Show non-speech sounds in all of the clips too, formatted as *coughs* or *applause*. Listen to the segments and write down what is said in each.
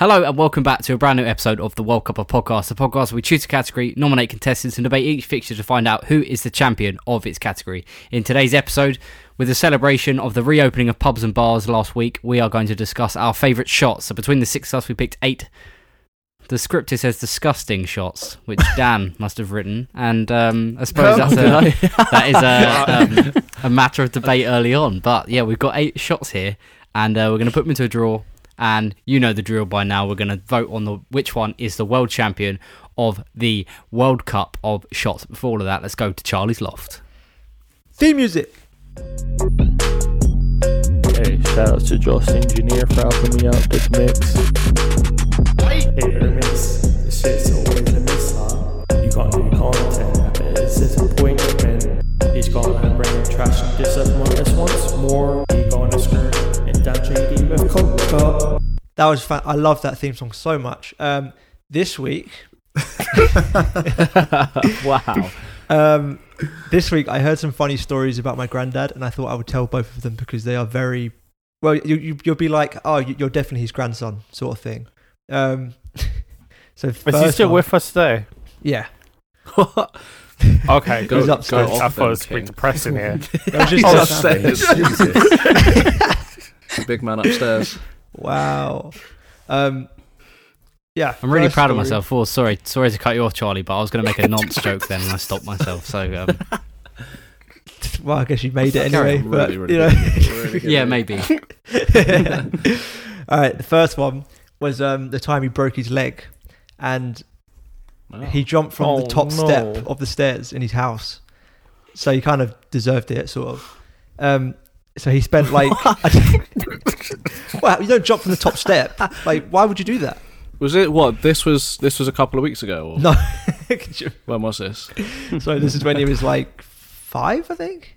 Hello and welcome back to a brand new episode of the World Cup of Podcasts, the podcast where we choose a category, nominate contestants, and debate each fixture to find out who is the champion of its category. In today's episode, with the celebration of the reopening of pubs and bars last week, we are going to discuss our favourite shots. So between the six of us, we picked eight. The script says disgusting shots, which *laughs* Dan must have written, and um, I suppose that's a, that is a, *laughs* um, a matter of debate early on. But yeah, we've got eight shots here, and uh, we're going to put them into a draw. And you know the drill by now. We're going to vote on the which one is the world champion of the World Cup of shots. Before all of that, let's go to Charlie's loft. Theme music. Hey, shout out to Josh Engineer for helping me out this mix. Hey, Hermes, this shit's always a miss, huh? You got new content, but it's disappointment. He's gonna bring trash and disappointments once more. That was fan- I love that theme song so much. Um, this week, *laughs* wow. um, this week I heard some funny stories about my granddad, and I thought I would tell both of them because they are very well. You, you you'll be like, oh, you- you're definitely his grandson, sort of thing. Um, *laughs* so Is he still one- with us today? Yeah, *laughs* Okay, He good. was upstairs. I thought it was a bit depressing here. That was just Oh, upstairs. Upstairs. the big man upstairs. *laughs* Wow. Um, yeah, I'm really first proud of story- myself. Oh, sorry, sorry to cut you off, Charlie, but I was going to make a *laughs* nonce joke then, and I stopped myself. So um, *laughs* Well, I guess you made it anyway. on, but really, really you know. Really good. yeah, maybe. All right, the first one was um, the time he broke his leg, and Wow. he jumped from the Oh, top step of the stairs in his house. So he kind of deserved it, sort of. Um, so he spent *laughs* like, *laughs* well, you don't jump from the top step. Like, why would you do that? Was it what? This was this was a couple of weeks ago. Or No. *laughs* When was this? so this is when he was like five, I think.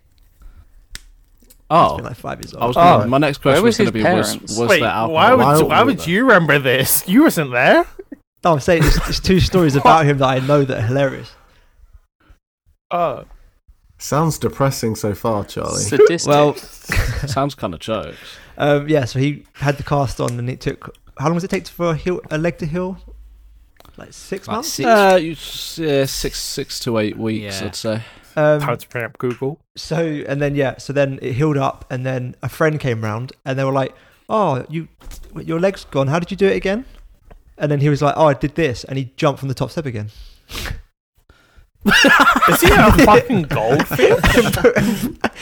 Oh, Been like five years old. I was. Oh. Gonna, my next question was was going to be was parents? was Wait, there alcohol? why would, involved why would you remember this? You wasn't there. no, I'm saying it's, it's two stories about him that I know that are hilarious. Oh, Sounds depressing so far, Charlie. Sadistic. Well, *laughs* Sounds kind of jokes. Um, yeah, so he had the cast on, and it took how long does it take for a, heal, a leg to heal? Like six Like months. six- Uh, you, yeah, six six to eight weeks, Yeah. I'd say. Um, time to bring up Google. so and then yeah, so then it healed up, and then a friend came round, and they were like, "Oh, you, your leg's gone. How did you do it again?" And then he was like, "Oh, I did this," and he jumped from the top step again. *laughs* Is he a fucking goldfish?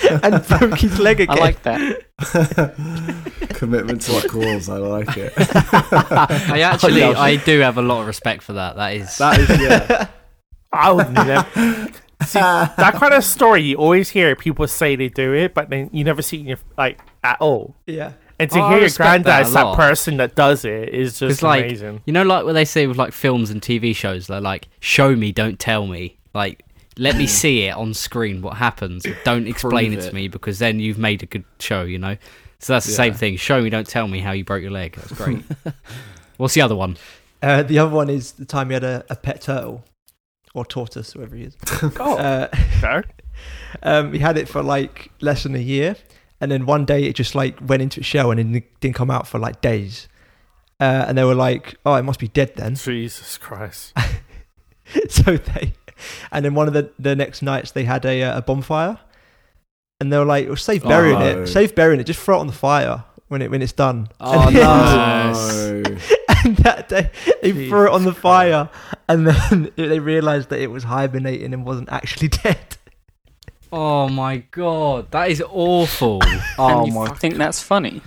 *laughs* and broke his leg again. I like that. *laughs* Commitment to the cause, I like it. I *laughs* actually, yeah. I do have a lot of respect for that. That is, That is yeah. I would never. See, that kind of story, you always hear people say they do it, but then you never see it like at all. yeah, And to Oh, hear your respect that granddad's that person that does it is just It's like- amazing. you know, like what they say with like films and TV shows. They're like, "Show me, don't tell me." Like, let me *clears throat* see it on screen what happens. Don't explain Prove it to me because then you've made a good show. You know. So that's the same thing. Show me, don't tell me how you broke your leg. That's great. *laughs* What's the other one? uh, the other one is the time he had a, a pet turtle or tortoise, whoever he is. *laughs* Oh, Uh, okay. *laughs* um, he had it for like less than a year, and then one day it just like went into its shell and it didn't come out for like days. Uh, and they were like, "Oh, it must be dead then." Jesus Christ. so they, and then one of the the next nights they had a uh, a bonfire, and they were like, well, "Safe burying Oh. it, safe burying it. Just throw it on the fire when it when it's done." Oh *laughs* and, no! No. *laughs* and that day they threw it on the fire, and then *laughs* they realized that it was hibernating and wasn't actually dead. Oh my god, that is awful. oh you my! I think that's funny.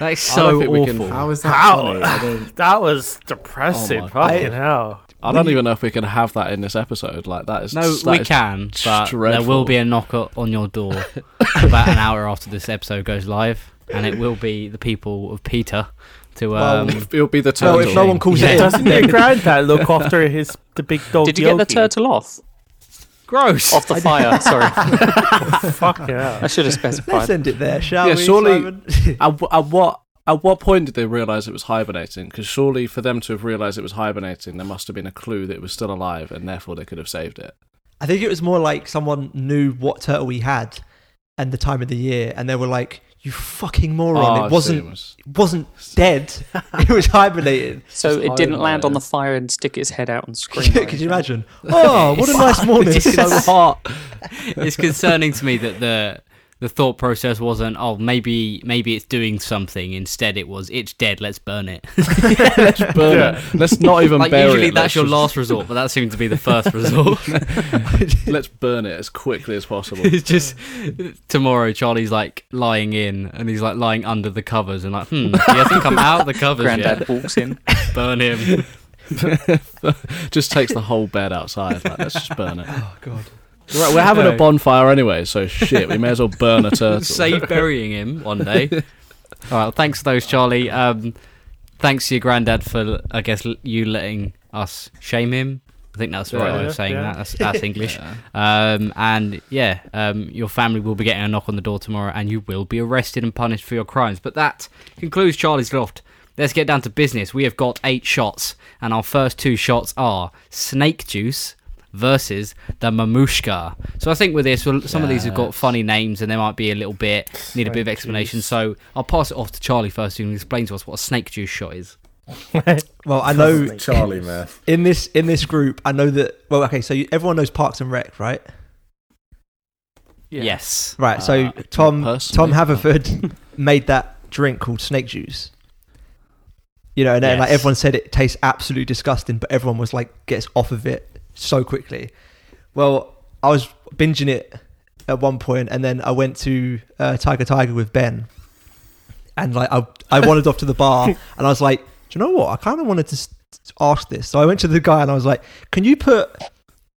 That is so don't think we can- How is that How? funny? I That was depressing. Oh Fucking hell. I don't even know if we can have that in this episode. Like that is No, that we is- can, but there will be a knock on your door *laughs* about an hour after this episode goes live, and it will be the people of PETA to Well, um. *laughs* It'll be the Well, turtle. if no one calls Yeah. it Doesn't your granddad look after his the big dog? Did you get the turtle off? gross. Off the fire. Sorry, *laughs* Fucking hell. I should have specified. let's specified. end it there, shall Yeah, we? surely- Simon? At, at what at what point did they realise it was hibernating? Because surely for them to have realised it was hibernating, there must have been a clue that it was still alive, and therefore they could have saved it. I think it was more like someone knew what turtle we had and the time of the year, and they were like, You fucking moron! Oh, it wasn't seems. wasn't dead. *laughs* it was hibernating. *laughs* So Just it didn't land on the fire and stick its head out and *laughs* scream. or Could you imagine? Oh, what a nice morning! It's So so hot. it's concerning to me that the the thought process wasn't oh maybe maybe it's doing something instead it was it's dead let's burn it *laughs* Let's burn Yeah. it. Let's not even like bury usually it. that's Let's your just- last resort but that seemed to be the first resort *laughs* *laughs* Let's burn it as quickly as possible. it's just tomorrow charlie's like lying in and he's like lying under the covers and like hmm he hasn't come out of the covers Granddad yet walks in. burn him just takes the whole bed outside. Like, let's just burn it. Oh god. Right, we're having No. a bonfire anyway, so shit. We may as well burn a turtle. *laughs* save burying him one day *laughs* all right thanks for those charlie um thanks to your granddad for i guess you letting us shame him i think that's the right Yeah. way of saying Yeah. that that's, that's english *laughs* Yeah. Um, and yeah, um, your family will be getting a knock on the door tomorrow, and you will be arrested and punished for your crimes. But that concludes Charlie's Loft. Let's get down to business. We have got eight shots, and our first two shots are snake juice versus the mamushka. So I think with this, well, some of these have got funny names, and they might be a little bit need a bit of explanation. So I'll pass it off to Charlie first, who can explain to us what a snake juice shot is. *laughs* Well, I know Charlie, man. in this in this group, I know that. Well, okay, so you, everyone knows Parks and Rec, right? Yes. Right. So Uh, Tom Tom Haverford *laughs* made that drink called snake juice. You know, and then like everyone said it tastes absolutely disgusting, but everyone was like gets off of it so quickly. Well, I was binging it at one point, and then I went to uh, Tiger Tiger with Ben, and like I I wandered off to the bar, *laughs* and I was like, do you know what? I kind of wanted to s- ask this, so I went to the guy and I was like, can you put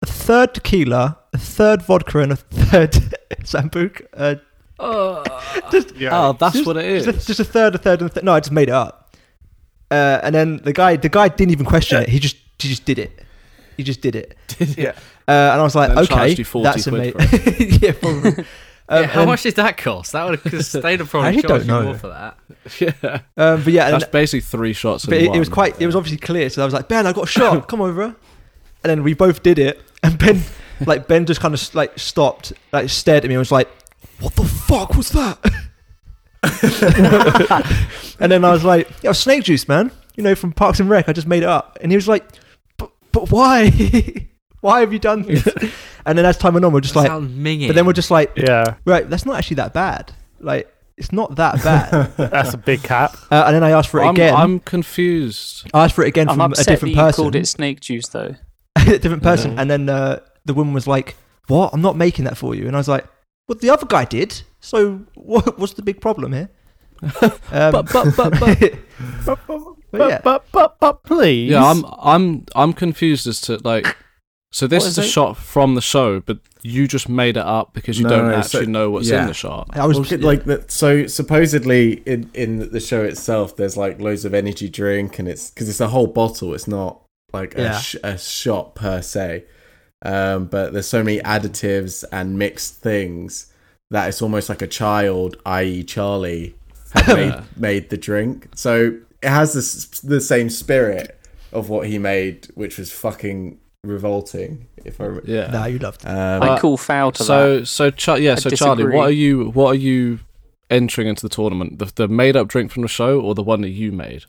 a third tequila, a third vodka, and a third *laughs* sambuca? Uh, *laughs* Yeah. Oh, that's just, what it is. Just, just a third, a third, and a third. No, I just made it up. Uh, and then the guy, the guy didn't even question it. He just, he just did it. He just *laughs* did it. yeah. Uh, and I was like, Then okay, you 40 that's amazing. *laughs* yeah, probably. *laughs* Um, Yeah, how and- much did that cost? That would have they'd have probably I charged don't you know. more for that. yeah. Um, but yeah, and, That's basically three shots but it, one. it was quite, it was obviously clear. So I was like, Ben, I got a shot. Come over. And then we both did it. And Ben, like Ben, just kind of like stopped, like stared at me and was like, "What the fuck was that?" and then I was like, "Yeah, snake juice, man. You know, from Parks and Rec. I just made it up." And he was like, "But, but why? *laughs* why have you done this?" *laughs* and then as time went on, we're just like, Sound minging. but then we're just like, Yeah. right, that's not actually that bad. Like, it's not that *laughs* bad. That's a big cap. uh, and then I asked for it I'm, again. I'm confused. I asked for it again I'm from a upset different that you person. called it snake juice, though. a different person, Yeah. and then uh, the woman was like, "What? I'm not making that for you." And I was like, "Well, the other guy did. So what? What's the big problem here?" But but but but But, *laughs* But yeah. but, but, but, please. yeah, I'm I'm I'm confused as to like. So this What is is a it? shot from the show, but you just made it up because you No, don't no, actually so- know what's yeah. in the shot. I was Well, like that. So supposedly in in the show itself, there's like loads of energy drink, and it's because it's a whole bottle. It's not like a, sh- a shot per se. Um, but there's so many additives and mixed things that it's almost like a child, i.e., Charlie, had *laughs* made made the drink. So it has this the same spirit of what he made, which was fucking revolting. If I remember. Yeah. nah, you loved. it. Um, I call foul to that. So so Char- yeah. I So Charlie, what are you what are you entering into the tournament? The, the made up drink from the show or the one that you made?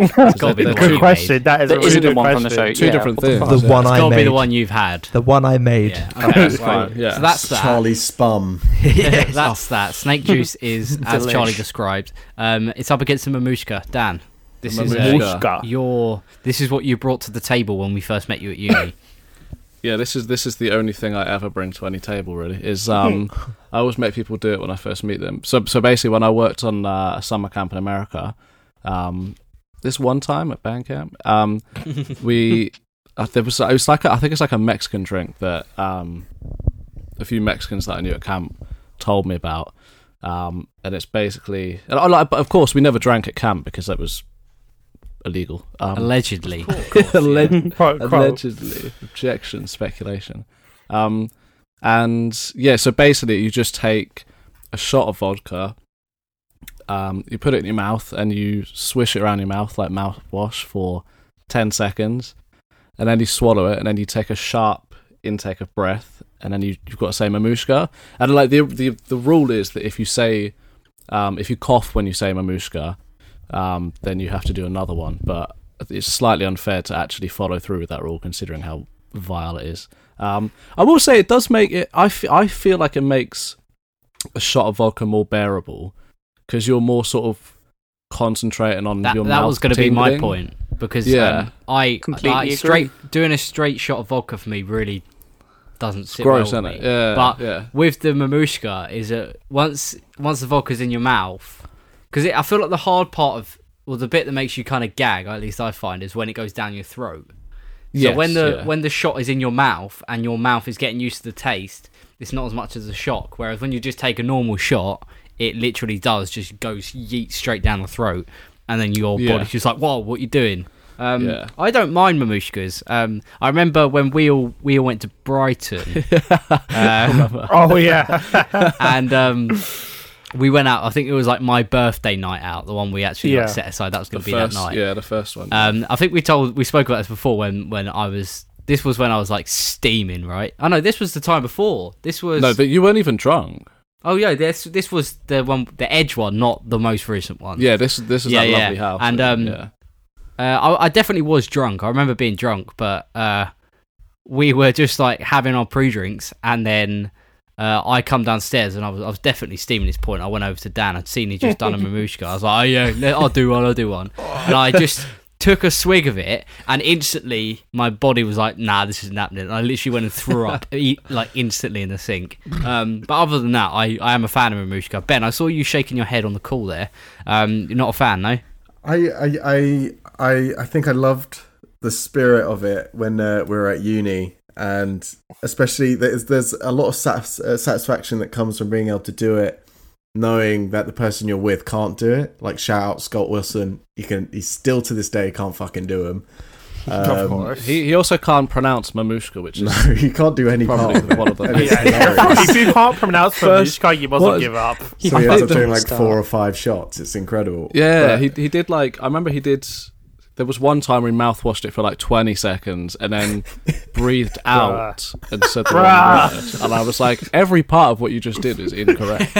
*laughs* It's got to be the They're one Good question. made. That is There a really good one from the show. Two Yeah, different what the things. fuck? The yeah. one It's I got to be made. the one you've had. The one I made. Yeah. Okay, That's right. fine, yeah. So that's that. Charlie Spum. *laughs* Yes. *laughs* That's that. Snake juice is as Charlie described. Um, it's up against the mamushka. Dan, this The is uh, mamushka. Mushka. your. This is what you brought to the table when we first met you at uni. Yeah, this is this is the only thing I ever bring to any table. Really, is um, I always make people do it when I first meet them. So so basically, when I worked on uh, a summer camp in America, um, this one time at band camp, um, *laughs* we uh, there was it was like a, I think it's like a Mexican drink that um, a few Mexicans that I knew at camp told me about, um, and it's basically and I like, but of course we never drank at camp because that was illegal. Um, Allegedly. *laughs* Alleg- Quote, quote. allegedly objection speculation um and yeah so basically you just take a shot of vodka um you put it in your mouth and you swish it around your mouth like mouthwash for 10 seconds and then you swallow it and then you take a sharp intake of breath and then you, you've got to say mamushka and like the, the the rule is that if you say Um, if you cough when you say mamushka, um, then you have to do another one. But it's slightly unfair to actually follow through with that rule, considering how vile it is. Um, I will say it does make it. I, f- I feel like it makes a shot of vodka more bearable because you're more sort of concentrating on That, your that mouth was going to be my point because Yeah. um, I Completely like, straight doing a straight shot of vodka for me really doesn't sit Gross, well isn't with it? me. Yeah, But yeah. with the mamushka is that once once the vodka's in your mouth, because I feel like the hard part of well the bit that makes you kind of gag, at least I find, is when it goes down your throat. So Yes, when the yeah. when the shot is in your mouth and your mouth is getting used to the taste, it's not as much as a shock. Whereas when you just take a normal shot, it literally does just goes yeet straight down the throat, and then your Yeah. body's just like, "Whoa, what are you doing?" Um, Yeah. I don't mind mamushkas. Um, I remember when we all we all went to Brighton, *laughs* um, Oh yeah. *laughs* and um, we went out. I think it was like my birthday night out, the one we actually like, set aside. That was going to be first, that night. yeah, the first one. Um, I think we told we spoke about this before when when I was. This was when I was like steaming, right? Oh know this was the time before. This was no, but you weren't even drunk. Oh yeah, this this was the one, the Edge one, not the most recent one. Yeah, this this is Yeah, that yeah. lovely house. And, um, yeah. Uh, I, I definitely was drunk. I remember being drunk, but uh, we were just like having our pre-drinks, and then uh, I come downstairs, and I was I was definitely steaming this point. I went over to Dan. I'd seen he just done a *laughs* mamushka. I was like, oh yeah, I'll do one. I'll do one. And I just took a swig of it, and instantly my body was like, nah, this isn't happening. And I literally went and threw up *laughs* like instantly in the sink. Um, but other than that, I, I am a fan of mamushka. Ben, I saw you shaking your head on the call there. Um, you're not a fan, no? I, I, I, I, I think I loved the spirit of it when uh, we were at uni, and especially there's there's a lot of uh, satisfaction that comes from being able to do it, knowing that the person you're with can't do it. Like shout out Scott Wilson, he can. He still to this day can't fucking do him. of Um, course. He he also can't pronounce mamushka, which is *laughs* No, he can't do any part of it. one of them. And yeah, if you can't pronounce First- Mamushka, you mustn't what- give up. So he I ends think up doing like start- four or five shots. It's incredible. Yeah, But- he he did like I remember he did. There was one time where he mouthwashed it for like twenty seconds and then *laughs* breathed out and said the wrong word. And I was like, every part of what you just did is incorrect.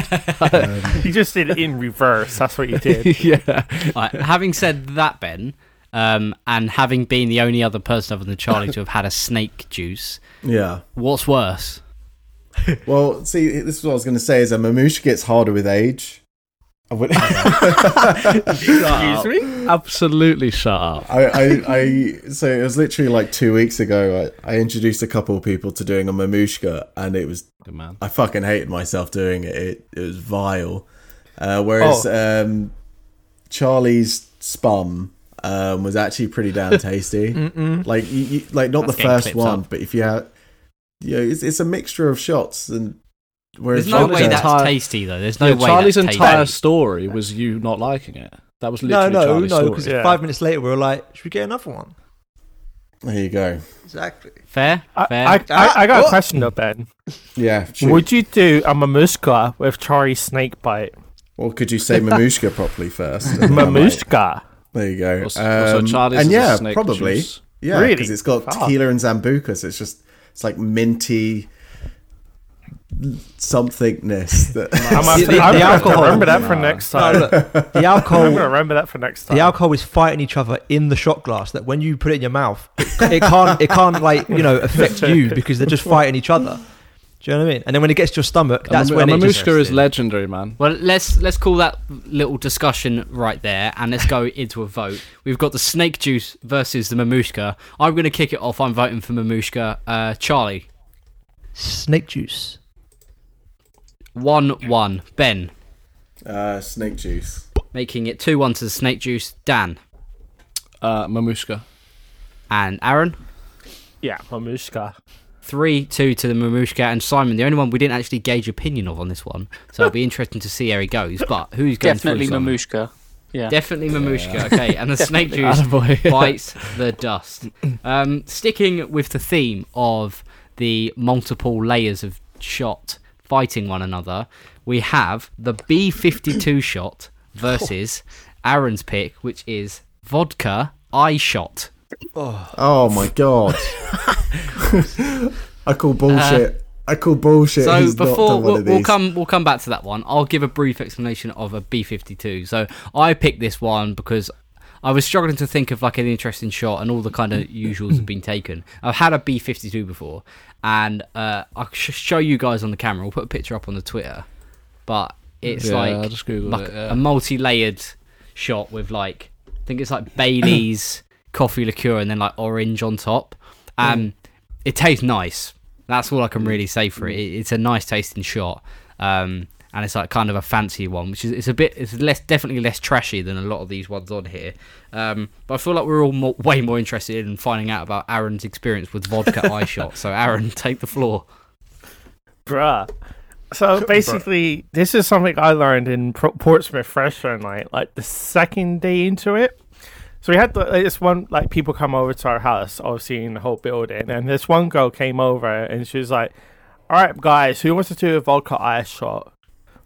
*laughs* You just did it in reverse. That's what you did. *laughs* yeah, Right, having said that, Ben, um, and having been the only other person other than Charlie to have had a snake juice, yeah. what's worse? Well, see, this is what I was going to say: is a mamushka gets harder with age. I would. Excuse me. absolutely shut up. I, I, I, so it was literally like two weeks ago. I, I introduced a couple of people to doing a mamushka, and it was Good man. I fucking hated myself doing it. It, it was vile. Uh, whereas um, Charlie's spum um, was actually pretty damn *laughs* tasty. like, you, you, like not That's the first one, up. but if you had, you know, it's, it's a mixture of shots and. Whereas There's no Charlie's way that's entire- tasty though. There's no yeah, way Charlie's that's entire tasty. story was you not liking it. That was No, literally no, Charlie's no, because Yeah. five minutes later we were like, should we get another one? there you go. Exactly. Fair, I, fair. I, I, I got a Ah, question though, Ben. Yeah. shoot. Would you do a mamushka with Charlie's snake bite? Or could you say mamushka *laughs* properly first? And then I might- Mamushka. There you go. Also, also Um, Charlie's and is a yeah, snake probably. juice. Yeah, Really? because it's got Fuck. tequila and sambuca, so it's just it's like minty somethingness. *laughs* That I'm, The- gonna- the- I'm the gonna have to alcohol- remember that for next time. No, look, the I'm alcohol, gonna remember that for next time. the alcohol is fighting each other in the shot glass. That when you put it in your mouth, it, it can't, it can't like you know affect *laughs* you because they're just fighting each other. Do you know what I mean? And then when it gets to your stomach, that's mam- when a it mamushka is legendary, man. well, let's let's call that little discussion right there, and let's go *laughs* into a vote. We've got the snake juice versus the mamushka. I'm going to kick it off. I'm voting for mamushka. Uh, Charlie, snake juice. One one. Ben, uh, snake juice. making it two one to the snake juice. Dan Uh, mamushka. and Aaron. yeah, mamushka. Three two to the Mamushka and Simon, the only one we didn't actually gauge opinion of on this one. So it'll be interesting to see how he goes. But who's going Definitely through? Simon? Mamushka. Yeah. Definitely Mamushka. *laughs* Okay, and the snake *laughs* juice bites the dust. Um, sticking with the theme of the multiple layers of shot fighting one another, we have the B52 shot versus Aaron's pick, which is vodka eye shot. Oh my god! *laughs* I call bullshit. Uh, I call bullshit. So He's not before done we'll, we'll come we'll come back to that one. I'll give a brief explanation of a B52. So I picked this one because I was struggling to think of like an interesting shot, and all the kind of usuals have been taken. I've had a B52 before, and uh, I'll sh- show you guys on the camera. We'll put a picture up on the Twitter, but it's yeah, like like it. Yeah. a multi-layered shot with like I think it's like Bailey's *coughs* coffee liqueur and then like orange on top. Um, it tastes nice. That's all I can really say for it. it it's a nice tasting shot. Um, and it's like kind of a fancy one, which is it's a bit it's less definitely less trashy than a lot of these ones on here. Um, but I feel like we're all more, *laughs* way more interested in finding out about Aaron's experience with vodka *laughs* eye shot. So Aaron, take the floor. Bruh. So basically, this is something I learned in Pro- Portsmouth freshman night, like the second day into it. So we had the, this one, like people come over to our house, obviously in the whole building, and this one girl came over and she was like, "All right, guys, who wants to do a vodka ice shot?"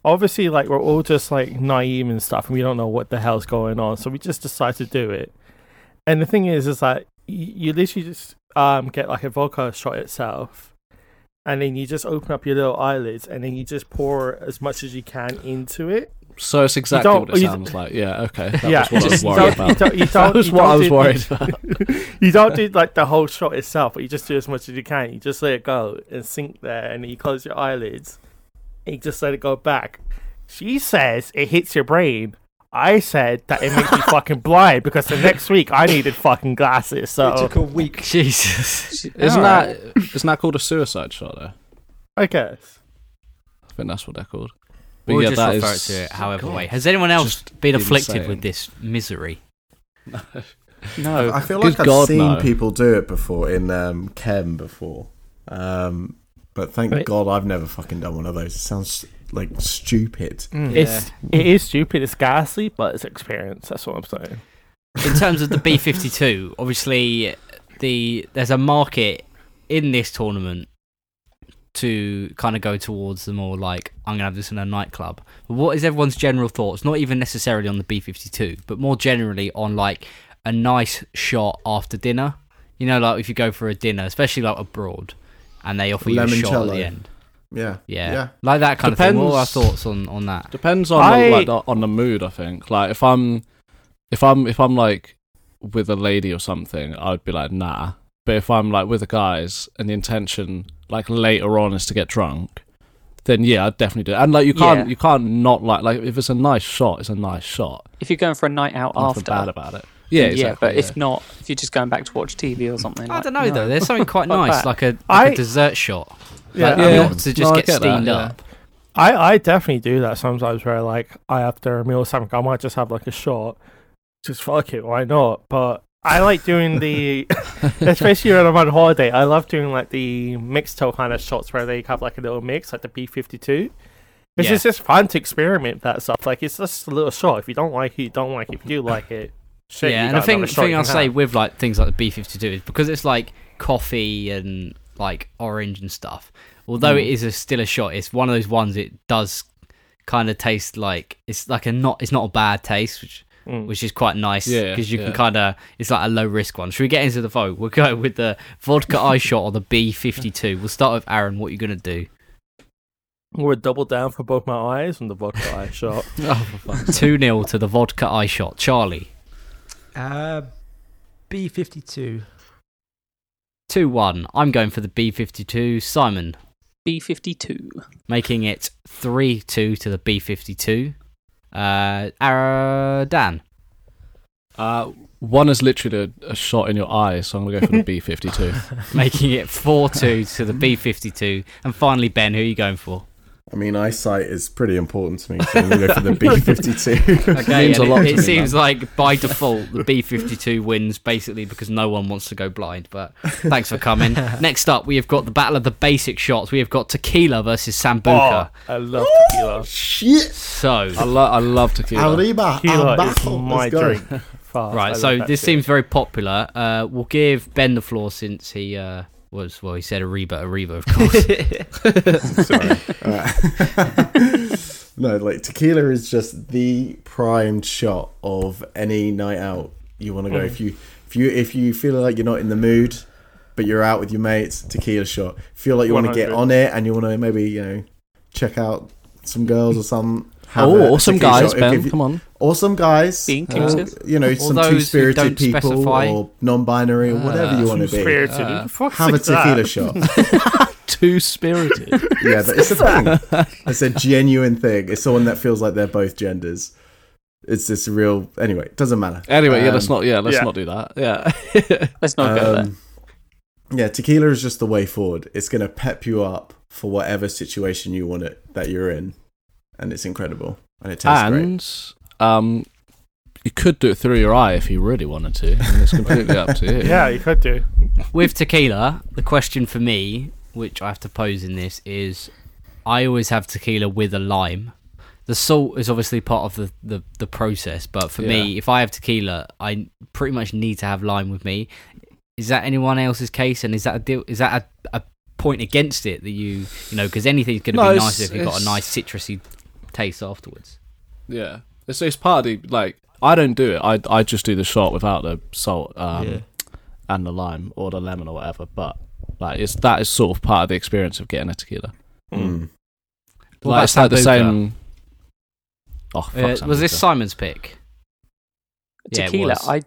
Obviously, like we're all just like naive and stuff, and we don't know what the hell's going on, so we just decide to do it. And the thing is, is like you, you literally just um get like a vodka shot itself, and then you just open up your little eyelids and then you just pour as much as you can into it. so it's exactly what it sounds like. Yeah. Okay. That yeah, was what I was just- you worried don't- you about. don't- *laughs* That was what I was do- worried *laughs* about. You don't do like the whole shot itself, but you just do as much as you can. You just let it go and sink there, and then you close your eyelids. And you just let it go back. She says it hits your brain. I said that it makes me *laughs* fucking blind because the next week I needed fucking glasses. So It took a week. *laughs* Jesus. Isn't Alright. that isn't that called a suicide shot though? I guess. I think that's what they're called. We'll yeah, just that refer is- to it however God, way. Has anyone else just been afflicted insane. with this misery? No. I feel Good like I've God, seen no. people do it before in um, Chem before, um, but thank Wait. God I've never fucking done one of those. It sounds like stupid. Mm. It's it is stupid. It's ghastly, but it's experience. That's what I'm saying. in terms of the B52, *laughs* obviously the there's a market in this tournament to kind of go towards the more like I'm gonna have this in a nightclub. But what is everyone's general thoughts? Not even necessarily on the B52, but more generally on like a nice shot after dinner. You know, like if you go for a dinner, especially like abroad, and they offer you a shot at the end. Yeah, Yeah, yeah. like that kind of thing. What are our thoughts on on that? Depends on I- the, like the, on the mood. I think like if I'm if I'm if I'm like with a lady or something, I'd be like nah. But if I'm like with the guys and the intention like later on is to get drunk, then yeah, I'd definitely do it. And like you can't Yeah. you can't not like like if it's a nice shot, it's a nice shot. If you're going for a night out Nothing after, bad about it. Yeah, then exactly. but if not, if you're just going back to watch TV or something, I like, don't know no. though. There's something quite *laughs* nice, that. like a like I- a dessert shot. Yeah, like, Yeah. not to just No, I get, get that, steamed yeah. up. I, I definitely do that sometimes where like I after a meal or something I might just have like a shot. Just fuck it, why not? But I like doing the *laughs* especially when I'm on holiday, I love doing like the mixed toe kind of shots where they have like a little mix, like the B fifty two. It's Yeah. just just fun to experiment that stuff. Like it's just a little shot. If you don't like it, you don't like it. If you do like it, shit. yeah, and the thing, thing I'll say with like things like the B52 is because it's like coffee and like orange and stuff. Although Mm. it is a, still a shot, it's one of those ones it does kind of taste like it's like a not it's not a bad taste, which Mm. which is quite nice Yeah, because you can kind of it's like a low risk one. Should we get into the vote? We'll go with the vodka eye shot or the B52. We'll start with Aaron. What are you gonna do? We're double down for both my eyes and the vodka eye *laughs* shot. Two 0 to the vodka eye shot. Charlie. Uh, B52. Two one. I'm going for the B52. Simon. B52. making it 3 2 to the B 52. Uh, Ara- Dan. Uh, one is literally a, a shot in your eye, so I'm gonna go for the *laughs* B fifty two. making it 4 2 to the B 52. And finally, Ben, who are you going for? I mean, eyesight is pretty important to me, so I'm gonna go for the *laughs* B fifty two. *laughs* Okay, Means a lot it, to it me, seems like by default the B 52 wins basically because no one wants to go blind. But thanks for coming. *laughs* Next up, we have got the battle of the basic shots. We have got Tequila versus Sambuca. Oh, I love tequila. Shit, So, I love I love tequila. Arriba, Tequila is abajo. my Let's drink. Fast. I right, love so this shit. seems very popular. Uh, we'll give Ben the floor since he uh, was, well, he said Arriba, Arriba, of course. *laughs* *laughs* Alright. *laughs* no, like tequila is just the primed shot of any night out you want to go. Mm. If you if you if you feel like you're not in the mood, but you're out with your mates, tequila shot. Feel like you want to get on it and you want to maybe you know check out some girls or some. Have Oh, a or some guys, shot. Ben. you- Come on. or some guys, Be or, inclusive. you know, Or some two spirited people specify. or non-binary or whatever you want to be. Spirited. Uh, Who Have a like that? tequila shot. *laughs* two-spirited. yeah, that- it's a thing. It's a genuine thing. It's someone that feels like they're both genders. It's this real. Anyway, it doesn't matter. anyway, yeah, Um, let's not. Yeah, let's yeah. not do that. Yeah. *laughs* Let's not go there. Um, yeah, tequila is just the way forward. It's going to pep you up for whatever situation you want it that you're in, and it's incredible and it tastes great. and um, you could do it through your eye if you really wanted to. And it's completely up to you. *laughs* Yeah, you could do. With tequila, the question for me, which I have to pose in this, is I always have tequila with a lime. The salt is obviously part of the, the, the process, but for me, if I have tequila, I pretty much need to have lime with me. Is that anyone else's case? And is that a deal? Is that a, a point against it that you you know? Because anything's going to No, be it's- nicer if you've got a nice citrusy taste afterwards. Yeah, it's it's part of the like. I don't do it. I I just do the shot without the salt um, Yeah. and the lime or the lemon or whatever. But like, it's that is sort of part of the experience of getting a tequila. Mm. What like it's like the same. Oh, fuck Uh, was this Simon's pick? Yeah, it Tequila. was. I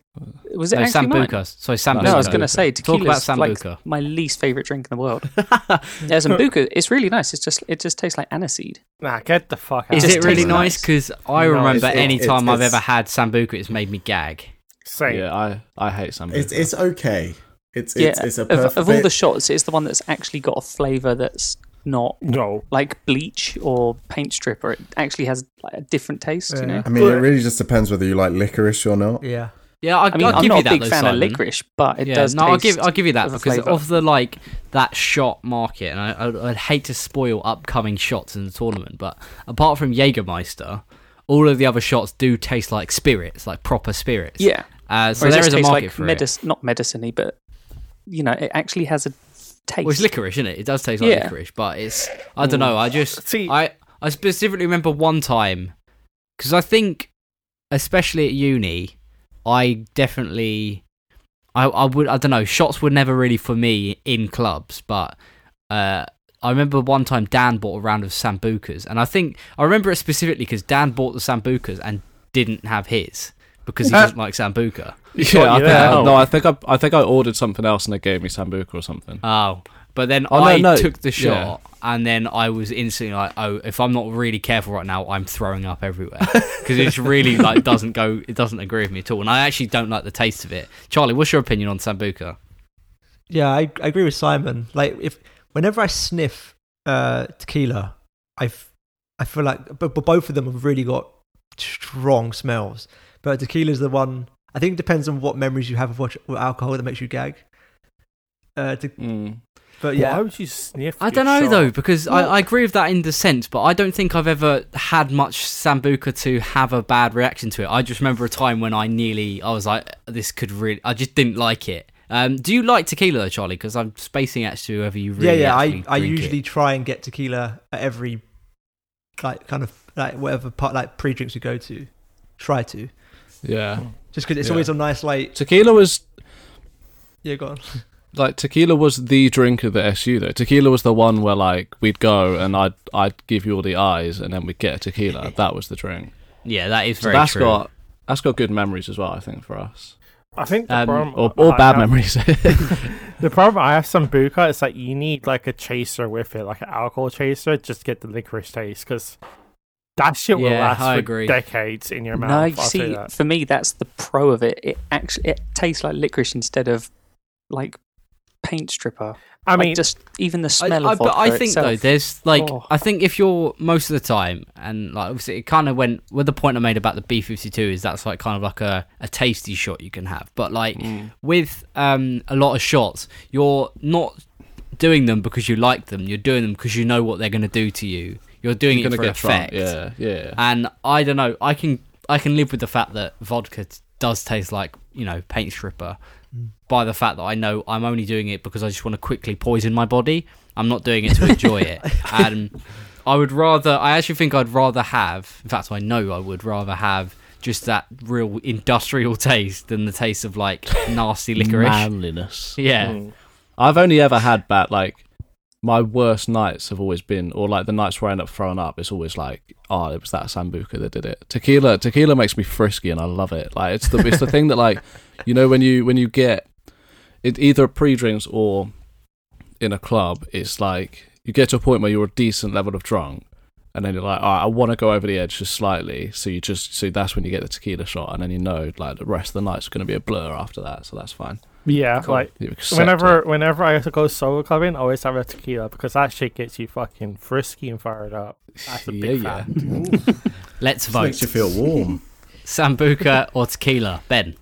was it No, actually mine? Sambuca. Sorry, Sambuca. No, I was going to say Talk tequila about is like Sambuca. my least favorite drink in the world. *laughs* yeah, Sambuca. It's really nice. It's just it just tastes like aniseed. Nah, get the fuck out. Is just it really tastes nice? nice. Because I No, remember it's- any it's- time I've ever had Sambuca, it's made me gag. Same. Yeah, I I hate Sambuca. It's it's okay. It's Yeah, it's, it's a of, perfect. of all the shots, it's the one that's actually got a flavour that's not No. like bleach or paint stripper. It actually has like a different taste. You know. I mean, it really just depends whether you like licorice or not. Yeah. Yeah, I, I mean, I'll I'm give not you a that. big though, fan Simon. of licorice, but it yeah, does. no, I'll give I'll give you that of because flavour. of the like that shot market, and I, I, I'd hate to spoil upcoming shots in the tournament, but apart from Jägermeister, all of the other shots do taste like spirits, like proper spirits. Yeah. Uh, so Whereas there this is a tastes market like for it. medic- not medicine but you know, it actually has a taste. Well, it's licorice, isn't it? It does taste like Yeah. licorice, but it's I don't know. I just See- I I specifically remember one time because I think, especially at uni, I definitely I I would I don't know. Shots were never really for me in clubs, but uh. I remember one time Dan bought a round of Sambucas, and I think I remember it specifically because Dan bought the Sambucas and didn't have his because he Uh, doesn't like Sambuca. *laughs* yeah, I think, Yeah. no, I think I I think I ordered something else and they gave me Sambuca or something. Oh, but then Oh, no, I no, took the yeah. shot, and then I was instantly like, "Oh, if I'm not really careful right now, I'm throwing up everywhere." *laughs* Because it really like doesn't go, it doesn't agree with me at all, and I actually don't like the taste of it. Charlie, what's your opinion on sambuca? Yeah, I, I agree with Simon. Like, if whenever I sniff uh, tequila, I feel like, but, but both of them have really got strong smells. But tequila's the one. I think it depends on what memories you have of what, what alcohol that makes you gag. Uh, te- Mm. but Why yeah, would you sniff? I don't know shot? though, because I, I agree with that in the sense, but I don't think I've ever had much sambuca to have a bad reaction to it. I just remember a time when I nearly, I was like, "This could really," I just didn't like it. Um, do you like tequila, though, Charlie? Because I'm spacing out to whoever you really. yeah, yeah. I, actually I drink it. usually try and get tequila at every like kind of like whatever part like pre drinks we go to. Try to Yeah, just because it's Yeah. always a nice like tequila was yeah. Go on. *laughs* like tequila was the drink of the SU though. Tequila was the one where like we'd go and I'd I'd give you all the eyes and then we'd get a tequila. *laughs* that was the drink. Yeah, that is So very that's true. got that's got good memories as well. I think for us, I think the Um, problem, or or I bad have- memories. *laughs* The problem I have sambuca is like you need like a chaser with it, like an alcohol chaser, just to get the licorice taste because that shit will Yeah, last I for agree. decades in your mouth. No, I'll you see, for me, that's the pro of it. It actually it tastes like licorice instead of like paint stripper. I Like, mean, just even the smell I, of but vodka I think itself. though, there's like Oh. I think if you're most of the time, and like obviously it kind of went with the point I made about the B52 is that's like kind of like a, a tasty shot you can have, but like Mm. with um a lot of shots, you're not doing them because you like them. You're doing them because you know what they're going to do to you. You're doing You're it for get effect. drunk. Yeah, yeah. And I don't know. I can I can live with the fact that vodka t- does taste like you know paint stripper. By the fact that I know I'm only doing it because I just want to quickly poison my body. I'm not doing it to enjoy it. *laughs* And I would rather. I actually think I'd rather have. In fact, I know I would rather have just that real industrial *laughs* taste than the taste of like nasty licorice. Manliness. Yeah. mm. I've only ever had bad like my worst nights have always been, or like the nights where I end up throwing up. It's always like, oh, it was that sambuca that did it. Tequila, tequila makes me frisky, and I love it. Like it's the it's the thing that like *laughs* you know when you when you get it either pre-drinks or in a club, it's like you get to a point where you're a decent level of drunk, and then you're like, all right, I want to go over the edge just slightly. So you just so that's when you get the tequila shot, and then you know like the rest of the night's going to be a blur after that. So that's fine. Yeah, Cool. like You whenever it. whenever I have to go solo clubbing, I always have a tequila because that shit gets you fucking frisky and fired up. That's a big Yeah. *laughs* Let's vote. makes you feel warm. *laughs* Sambuca or tequila? Ben.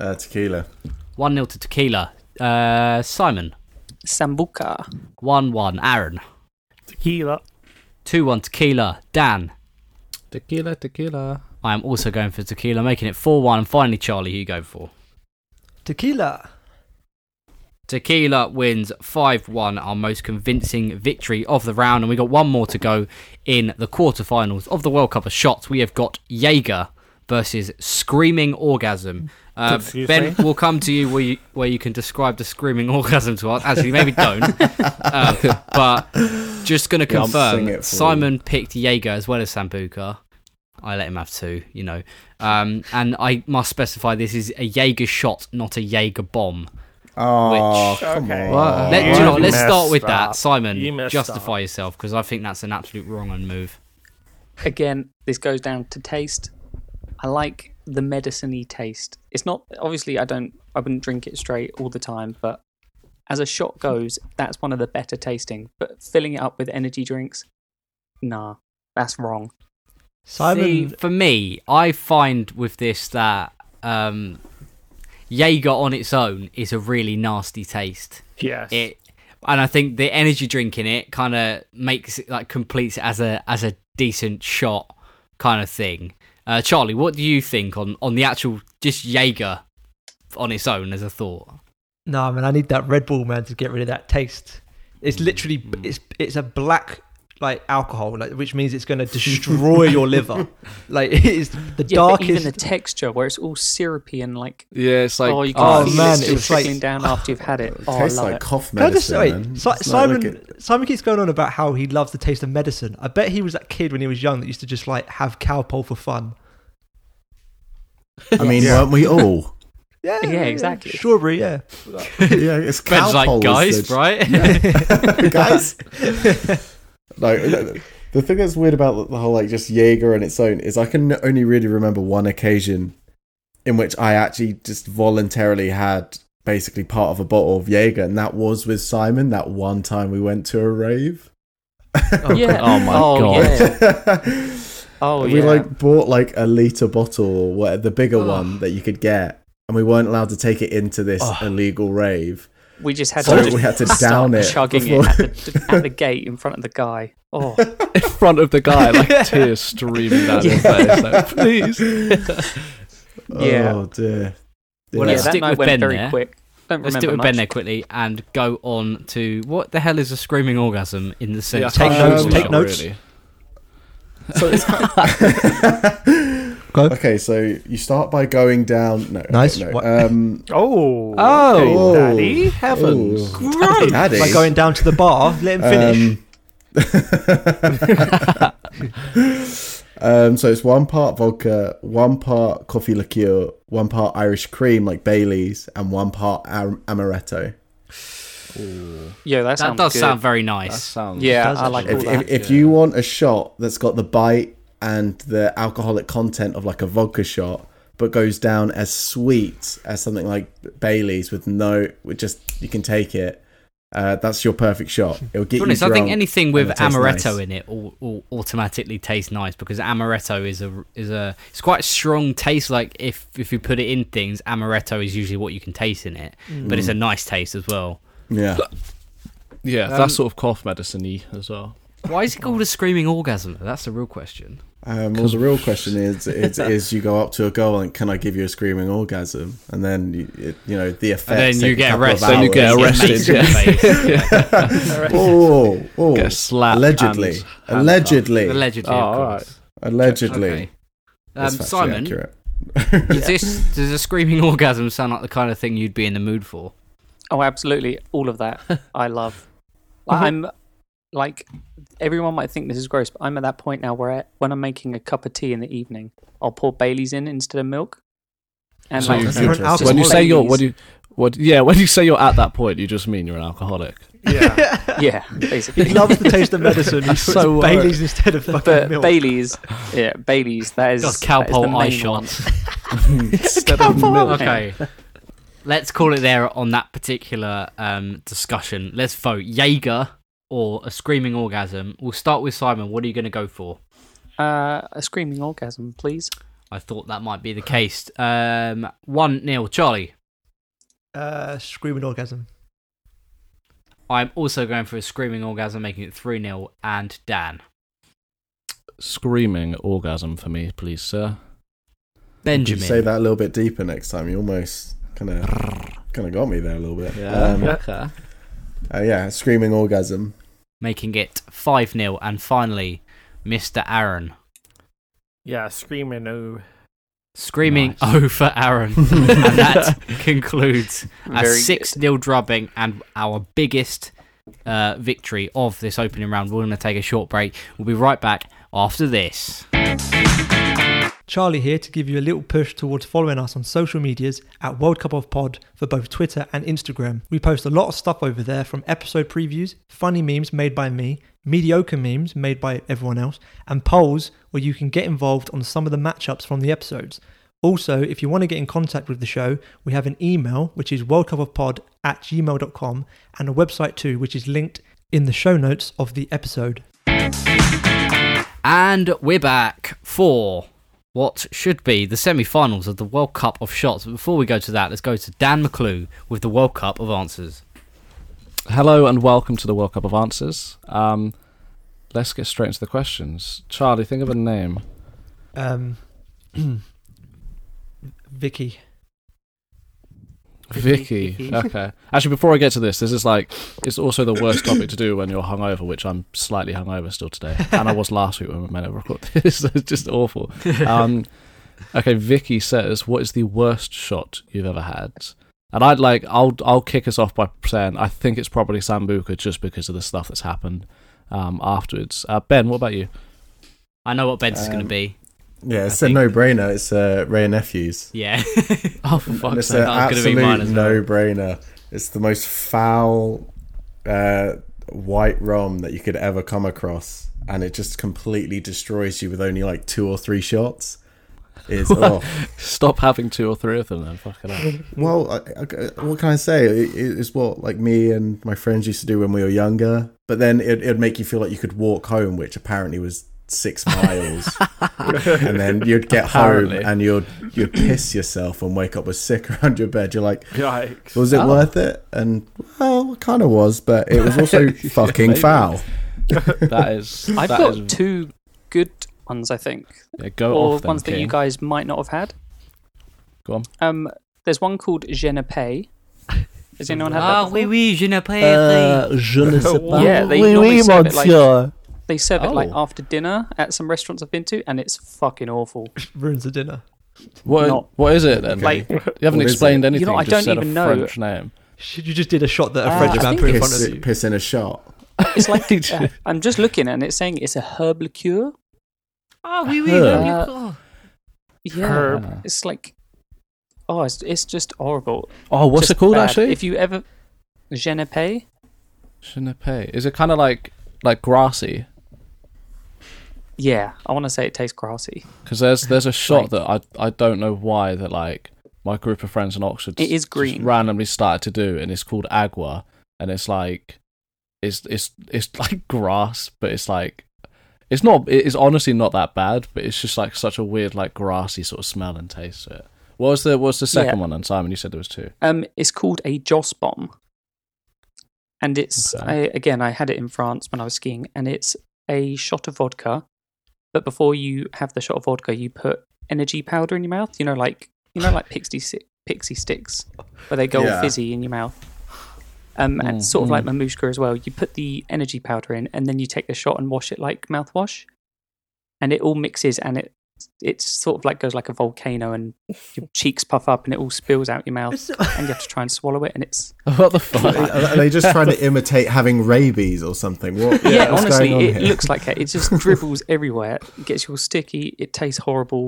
Uh, tequila. 1 0 to tequila. Uh, Simon. Sambuca. 1 1. Aaron. Tequila. 2 1 tequila. Dan. tequila, tequila. I am also going for tequila, making it 4 1. And finally, Charlie, who you go for? Tequila. Tequila wins 5 1, our most convincing victory of the round. And we got one more to go in the quarterfinals of the World Cup of Shots. We have got Jaeger versus Screaming Orgasm. *laughs* Uh, ben, me? we'll come to you where, you where you can describe the Screaming *laughs* Orgasm to us. Actually, maybe don't. *laughs* uh, but just going to Yeah, I'll sing confirm it for Simon picked Jaeger as well as Sambuca. I let him have two, you know. Um, and I must specify this is a Jaeger shot, not a Jaeger bomb. Oh, Which- come Okay. on. Let, do you You know what, let's start messed with that. Simon, You justify up. yourself because I think that's an absolute wrong on move. Again, this goes down to taste. I like the medicine-y taste. It's not obviously I don't I wouldn't drink it straight all the time, but as a shot goes, that's one of the better tasting. But filling it up with energy drinks, nah, that's wrong. Simon. See, for me, I find with this that um, Jaeger on its own is a really nasty taste. Yes. It, and I think the energy drink in it kind of makes it like completes it as a as a decent shot kind of thing. Uh, Charlie, what do you think on on the actual just Jaeger on its own as a thought? Nah, man, I need that Red Bull, man, to get rid of that taste. It's literally it's it's a black like alcohol, like, which means it's going to destroy your liver. *laughs* Like it is the Yeah, darkest. even the texture where it's all syrupy and like Yeah, it's like oh, you can oh, feel man, it still it's like- trickling down after you've had it. It Oh, I tastes love like it. cough Can I just medicine. say, man. Si- It's like Simon? Simon keeps going on about how he loves the taste of medicine. I bet he was that kid when he was young that used to just like have Calpol for fun. I mean, weren't we all? *laughs* Yeah, Yeah, exactly. Strawberry, yeah. *laughs* yeah, it's Ben's like, Calpol guys, the- right? guys. Like the thing that's weird about the whole like just Jaeger on its own is I can only really remember one occasion in which I actually just voluntarily had basically part of a bottle of Jaeger, and that was with Simon. That one time we went to a rave. Oh, yeah. *laughs* Oh my oh, God. Yeah. *laughs* Oh we yeah. like bought like a liter bottle or what the bigger Oh. one that you could get, and we weren't allowed to take it into this Oh. illegal rave. We just had So to we had to start down it chugging before- it at the, at the *laughs* gate in front of the guy. Oh, *laughs* in front of the guy, *laughs* like tears streaming down his face. Like, please. Yeah. Oh dear. Well, let's that stick with Ben very there. quick. Don't Let's remember do it with much. Ben there quickly and go on to what the hell is a screaming orgasm in the sense? Yeah, I Take can't notes, take notes. really. So it's kind Go. Okay, so you start by going down. No, okay, Nice. No, What- um, Oh. Oh, okay, Daddy. heavens! Ooh. Daddy. Like going down to the bar, let him finish. Um, *laughs* um, so it's one part vodka, one part coffee liqueur, one part Irish cream like Bailey's, and one part am- amaretto. Yeah, that That sounds does good. sound very That nice. sounds. yeah, does I like actually. all If, that. if, if you want a shot that's got the bite and the alcoholic content of like a vodka shot, but goes down as sweet as something like Bailey's with no, with just you can take it. Uh, that's your perfect shot. It'll get be you honest, drunk. I think anything with and it tastes amaretto nice. in it will, will automatically taste nice because amaretto is a is a it's quite a strong taste. Like if if you put it in things, amaretto is usually what you can taste in it, but it's a nice taste as well. Yeah. Yeah, Um, that's sort of cough medicine-y as well. Why is it called a screaming orgasm? That's the real question. Um, well, the real question is, *laughs* is, is you go up to a girl and can I give you a screaming orgasm? And then, you, it, you know, the effect. And then you get arrested. Then you get arrested, Mates in the face. Oh, oh. Get slapped. Allegedly. and Allegedly. Allegedly, Oh, alright. Allegedly. Okay. Um, Simon, accurate. *laughs* does this does a screaming *laughs* orgasm sound like the kind of thing you'd be in the mood for? Oh, absolutely, all of that I love. I'm like everyone might think this is gross, but I'm at that point now where when I'm making a cup of tea in the evening, I'll pour Bailey's in instead of milk. And So like, you- That's different just alcohol. when you say you're, Baileys. when you, what, yeah, when you say you're at that point, you just mean you're an alcoholic. Yeah. *laughs* yeah, basically. He loves the taste of medicine. He That's puts so worried. Bailey's instead of fucking But milk. Bailey's, yeah, Bailey's. That is Just that is Calpol eye main one. shots. *laughs* Of milk. Okay. Let's call it there on that particular um, discussion. Let's vote Jaeger or a screaming orgasm. We'll start with Simon. What are you going to go for? Uh, a screaming orgasm, please. I thought that might be the case. Um, one nil, Charlie. Uh, screaming orgasm. I'm also going for a screaming orgasm, making it three 0 And Dan, Screaming orgasm for me, please, sir. You Benjamin. say that a little bit deeper next time. You almost kind of kind of got me there a little bit. Um, okay. uh, yeah, screaming orgasm. making it 5 0. And finally, Mr. Aaron. Yeah, screaming oh. Screaming Nice. O for Aaron. *laughs* and that concludes *laughs* a 6 0 drubbing and our biggest uh, victory of this opening round. We're going to take a short break. We'll be right back after this. Charlie here to give you a little push towards following us on social medias at World Cup of Pod for both Twitter and Instagram. We post a lot of stuff over there from episode previews, funny memes made by me, mediocre memes made by everyone else, and polls where you can get involved on some of the matchups from the episodes. Also, if you want to get in contact with the show, we have an email which is worldcupofpod at gmail.com and a website too, which is linked in the show notes of the episode. And we're back for what should be the semi finals of the World Cup of Shots. But before we go to that, let's go to Dan McClue with the World Cup of Answers. Hello and welcome to the World Cup of Answers. Um, let's get straight into the questions. Charlie, think of a name. Um, *clears throat* Vicky. Vicky. Vicky. *laughs* Okay. Actually, before I get to this, this is like it's also the worst topic to do when you're hungover, which I'm slightly hungover still today, and I was last week when we meant to record this. *laughs* it's just awful. *laughs* Um, okay, Vicky says, "What is the worst shot you've ever had?" And I'd like, I'll I'll kick us off by saying I think it's probably Sambuca just because of the stuff that's happened um, afterwards. Uh, ben, what about you? I know what Ben's is going to Um, be. Yeah, it's I a think- no-brainer. It's uh, Wray and Nephews. Yeah. *laughs* Oh, for fuck's it's sake! an that was gonna be absolute mine as well. no-brainer. It's the most foul uh, white rum that you could ever come across, and it just completely destroys you with only like two or three shots. Is oh, *laughs* Stop having two or three of them then. Fucking hell. well, I, I- what can I say? It, it's what like me and my friends used to do when we were younger. But then it, it'd make you feel like you could walk home, which apparently was six miles. *laughs* and then you'd get Apparently. home and you'd you'd piss yourself and wake up with sick around your bed. You're like, Yikes. was it Oh. worth it? And well, it kind of was, but it was also *laughs* *laughs* fucking maybe. foul. That is. I've that got is- two good ones, I think, Yeah, go or off then, ones that you guys might not have had. Go on. Um, there's one called Génépi. Does anyone have that? Ah, before? oui, oui, je ne peux Uh, je ne sais pas. Yeah, they Oui, normally oui, serve it like monsieur. They serve it like Oh. after dinner at some restaurants I've been to, and it's fucking awful. *laughs* Ruins the dinner. What? not- what is it then? Like, you *laughs* haven't What is explained it? anything. You know, I just don't said even a know. French name. You just did a shot that a Uh, French I man think put in it's- front of Piss, you. piss in a shot. it's like *laughs* uh, I'm just looking and it's saying it's a herb liqueur. Ah, oui, oui, Herb. oui, Uh. Yeah, Herb. it's like oh, it's it's just horrible. Oh, what's Just it called bad. actually? If you ever Génépi, Je ne paie. Is it kind of like like grassy? Yeah, I want to say it tastes grassy. Because there's there's a shot Like- that I I don't know why that like my group of friends in Oxford It is just green. randomly started to do, and it's called agua, and it's like it's it's it's *laughs* like grass, but it's like it's not it is honestly not that bad, but it's just like such a weird like grassy sort of smell and taste to it. What was the what's the second Yeah. one then, Simon? You said there was two. Um, it's called a Joss bomb, and it's Okay. I, again I had it in France when I was skiing, and it's a shot of vodka, but before you have the shot of vodka, you put energy powder in your mouth. You know, like you know, like pixie si- Pixy Stix, where they go all Yeah. fizzy in your mouth. Um, and Mm, sort of like mm. mamushka as well. You put the energy powder in, and then you take the shot and wash it like mouthwash, and it all mixes, and it it's sort of like goes like a volcano, and your *laughs* cheeks puff up, and it all spills out your mouth, and you have to try and swallow it, and it's *laughs* what the fuck? Are they just trying to imitate having rabies or something? What, yeah. what's honestly, going on it here? looks like it. It just *laughs* dribbles everywhere. It gets you all sticky. It tastes horrible.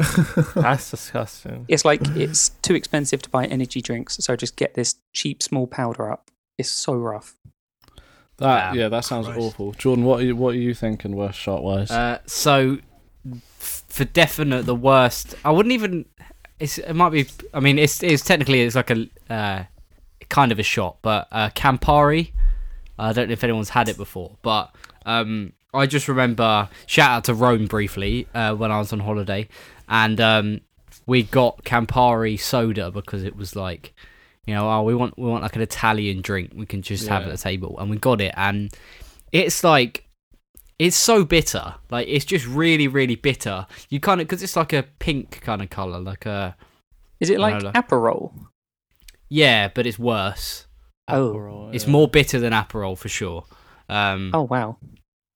That's disgusting. It's like it's too expensive to buy energy drinks, so just get this cheap small powder up. It's so rough. That Damn. yeah, that sounds Christ. awful. Jordan, what are you, what are you thinking worst shot wise? Uh, so, f- for definite, the worst. I wouldn't even. It's, it might be. I mean, it's it's technically it's like a uh, kind of a shot, but uh, Campari. I don't know if anyone's had it before, but um, I just remember shout out to Rome briefly uh, when I was on holiday, and um, we got Campari soda because it was like, you know, oh, we want we want like an Italian drink we can just have at the table, and we got it, and it's like it's so bitter. Like it's just really, really bitter. You kind of because it's like a pink kind of color, like a Is it like like- Aperol? yeah, but it's worse. Oh. Aperol, It's yeah. more bitter than Aperol for sure. Um, Oh wow.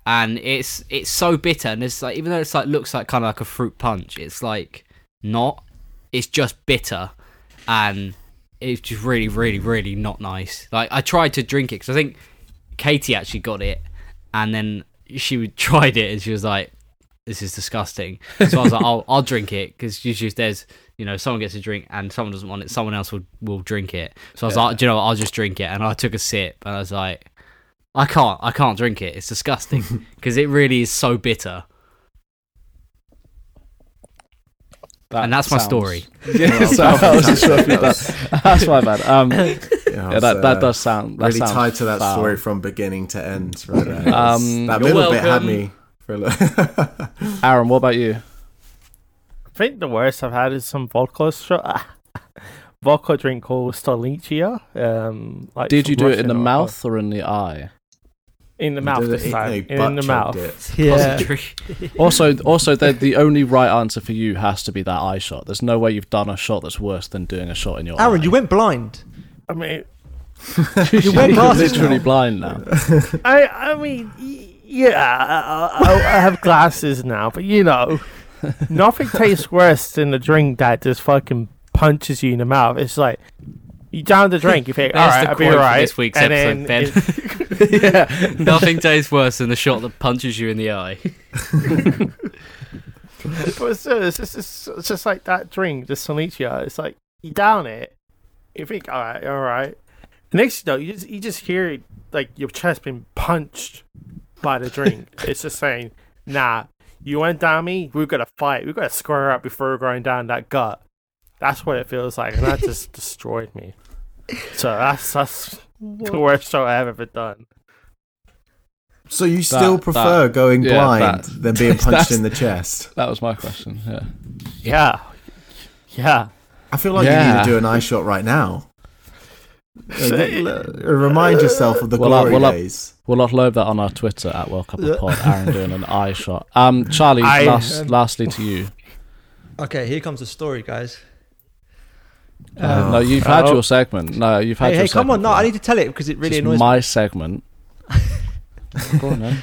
and it's it's so bitter, and it's like even though it's like looks like kind of like a fruit punch, it's like not. It's just bitter, and it's just really, really, really not nice. Like I tried to drink it because I think Katie actually got it, and then she *laughs* tried it and she was like, "This is disgusting." So I was like, "I'll I'll drink it because usually if there's you know someone gets a drink and someone doesn't want it, someone else will will drink it." So I was like, "Do you know what? I'll just drink it," and I took a sip and I was like. I can't. I can't drink it. It's disgusting *laughs* because it really is so bitter. That and that's my story. *laughs* Yeah, was just That's my bad. Um, Yeah, yeah, that, that does sound that really sounds tied to that foul. story from beginning to end. Right there. Um, that You're middle bit had me for a little. *laughs* Aaron, what about you? I think the worst I've had is some vodka shot. *laughs* vodka drink called Stolicia. Um, like Did you do it in the alcohol. mouth or in the eye? In the You mouth did this time. no, in the mouth. it. *laughs* Yeah. Also, also, the the only right answer for you has to be that eye shot. There's no way you've done a shot that's worse than doing a shot in your Aaron, eye. you went blind. I mean, *laughs* You wear You're literally now. blind now. *laughs* I I mean, yeah, I, I, I have glasses now, but you know, *laughs* nothing tastes worse than a drink that just fucking punches you in the mouth. It's like you down the drink, you think, all There's right, the I'll be quote alright. this week's and episode, Ben. it- yeah, nothing tastes worse than a shot that punches you in the eye. but still, it's just, it's, it's just like that drink, the Sonicia. It's like you down it, you think, all right, all right. Next, though, you just you just hear it, like your chest being punched by the drink. *laughs* it's just saying, nah, you went down me. We're gonna fight. We're gonna square up before we're going down that gut. That's what it feels like, and that *laughs* just destroyed me. So that's that's the worst show I've ever done. So you still prefer going yeah, blind that- than being *laughs* punched in the chest? That was my question. Yeah. Yeah, yeah. I feel like you Yeah. need to do an eye shot right now. *laughs* Remind yourself of the Well, glory well, uh, days. We'll upload that on our Twitter at World Cup of Pod. Aaron doing an *laughs* eye shot. Um, Charlie, I- last, um, lastly to you. Okay, here comes the story, guys. Oh. Um, no, you've had Oh. your segment. No, you've had hey, your hey, come on! segment No, I need to tell it because it really It's annoys my segment. *laughs* Go on, then.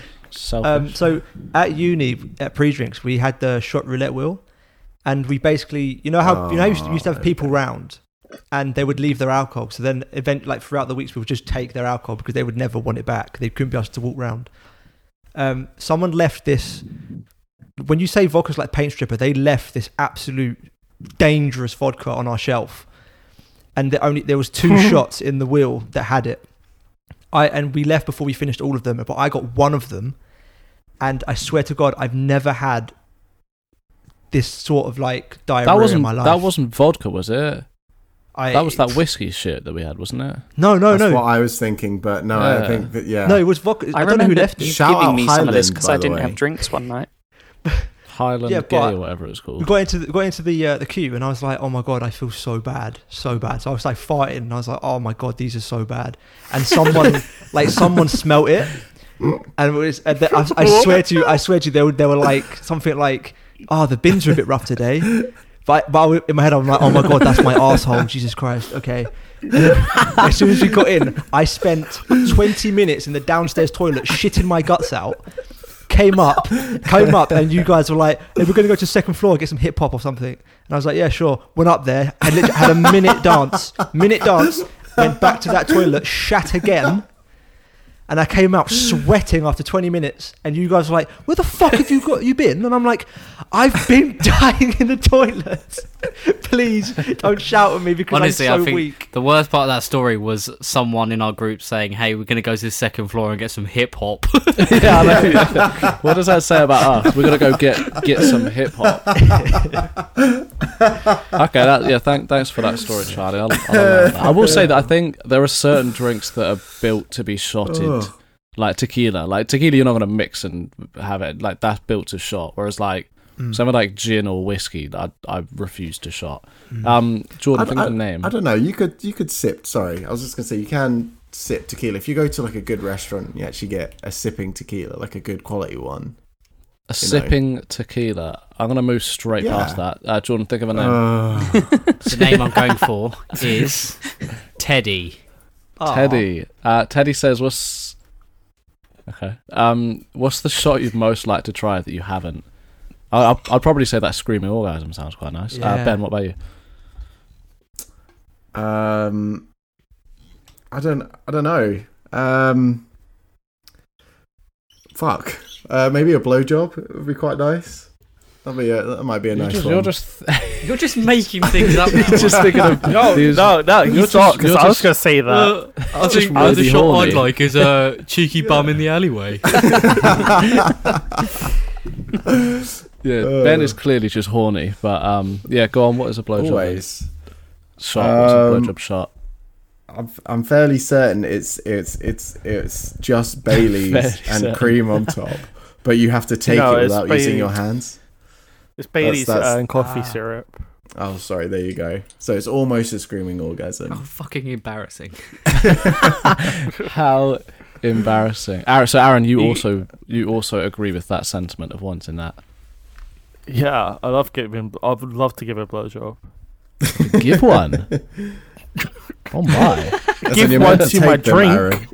Um, so at uni at pre-drinks, we had the shot roulette wheel, and we basically, you know how you know, you used to, have Oh, people okay. round, and they would leave their alcohol. So then, event like throughout the weeks, we would just take their alcohol because they would never want it back. They couldn't be asked to walk round. Um, someone left this. When you say vodka's like paint stripper, they left this absolute dangerous vodka on our shelf, and the only there was two *laughs* shots in the wheel that had it. I and we left before we finished all of them, but I got one of them, and I swear to God, I've never had this sort of like diarrhea that wasn't in my life. that wasn't vodka, was it? I, That was that whiskey shit that we had, wasn't it? No, no, no. That's no, what I was thinking, but no, Yeah. I think that yeah. no. It was vodka. I, I, don't know who remember left you it. Shout giving out me some of this because I didn't way. have drinks one night. *laughs* Highland Yeah, Gay or whatever it's We called. got into the, got into the uh, the queue, and I was like, "Oh my god, I feel so bad, so bad." So I was like fighting, and I was like, "Oh my god, these are so bad." And someone, *laughs* like someone, smelt it, and it was. And the- I, I *laughs* swear to you, I swear to you, they were they were like something like, "Oh, the bins are a bit rough today." But, but in my head, I'm like, "Oh my god, that's my asshole." Jesus Christ. Okay. *laughs* As soon as we got in, I spent 20 minutes in the downstairs toilet shitting my guts out. came up, came up, and you guys were like, hey, "We're going to go to the second floor get some hip hop or something." And I was like, "Yeah, sure." Went up there, had a minute dance, minute dance, went back to that toilet, shat again. And I came out *gasps* sweating after 20 minutes, and you guys were like, "Where the fuck have you got you been?" And I'm like, "I've been *laughs* dying in the toilet. *laughs* Please don't shout at me because Honestly, I'm so I think weak." the worst part of that story was someone in our group saying, "Hey, we're going to go to the second floor and get some hip hop." *laughs* yeah, I know. what does that say about us? We're gonna go get get some hip hop. okay, that, yeah. Thank, thanks for that story, Charlie. I'll, I'll that. I will say that I think there are certain drinks that are built to be shotted, Ugh. Like tequila. Like tequila, you're not gonna mix and have it. Like that's built to shot. Whereas like Mm. something like gin or whiskey, I I refuse to shot. Um, Jordan, I, think of I- a name. I don't know. You could you could sip. Sorry, I was just gonna say you can sip tequila if you go to like a good restaurant. You actually get a sipping tequila, like a good quality one. a you know. sipping tequila. I'm gonna move straight Yeah. past that. Uh, Jordan, think of a name. Uh, *laughs* the name I'm going for is Teddy. Teddy. Uh, Teddy says, "What's okay? Um, what's the shot you'd most like to try that you haven't?" I- I'll, I'd probably say that screaming orgasm sounds quite nice. Uh, ben, what about you? um, I don't. I don't know. Um, fuck. Uh, maybe a blowjob would be quite nice. That'd be a, that might be a You're nice just, one. you're just, *laughs* You're just making things up. now. just thinking of *laughs* No, these- no, no. You you're thought because I was gonna say that. Uh, I just think uh, the shot horny. I'd like is a cheeky bum in the alleyway. *laughs* Yeah, Uh. Ben is clearly just horny, but um, yeah, go on. What is a blowjob Always. shot? What's a Um, blowjob shot? I'm, I'm fairly certain it's it's it's it's just Bailey's and certain. cream on top, but you have to take No, it without using your hands. It's Bailey's that's- uh, and coffee Ah. syrup. Oh, sorry. There you go. So it's almost a screaming orgasm. oh, orgasm. fucking embarrassing. *laughs* How embarrassing! Aaron, so Aaron, you You- also you also agree with that sentiment of wanting that? Yeah, I love giving. I would love to give a blowjob. Give one. *laughs* oh my! That's Give when one to my take them, drink. Aaron.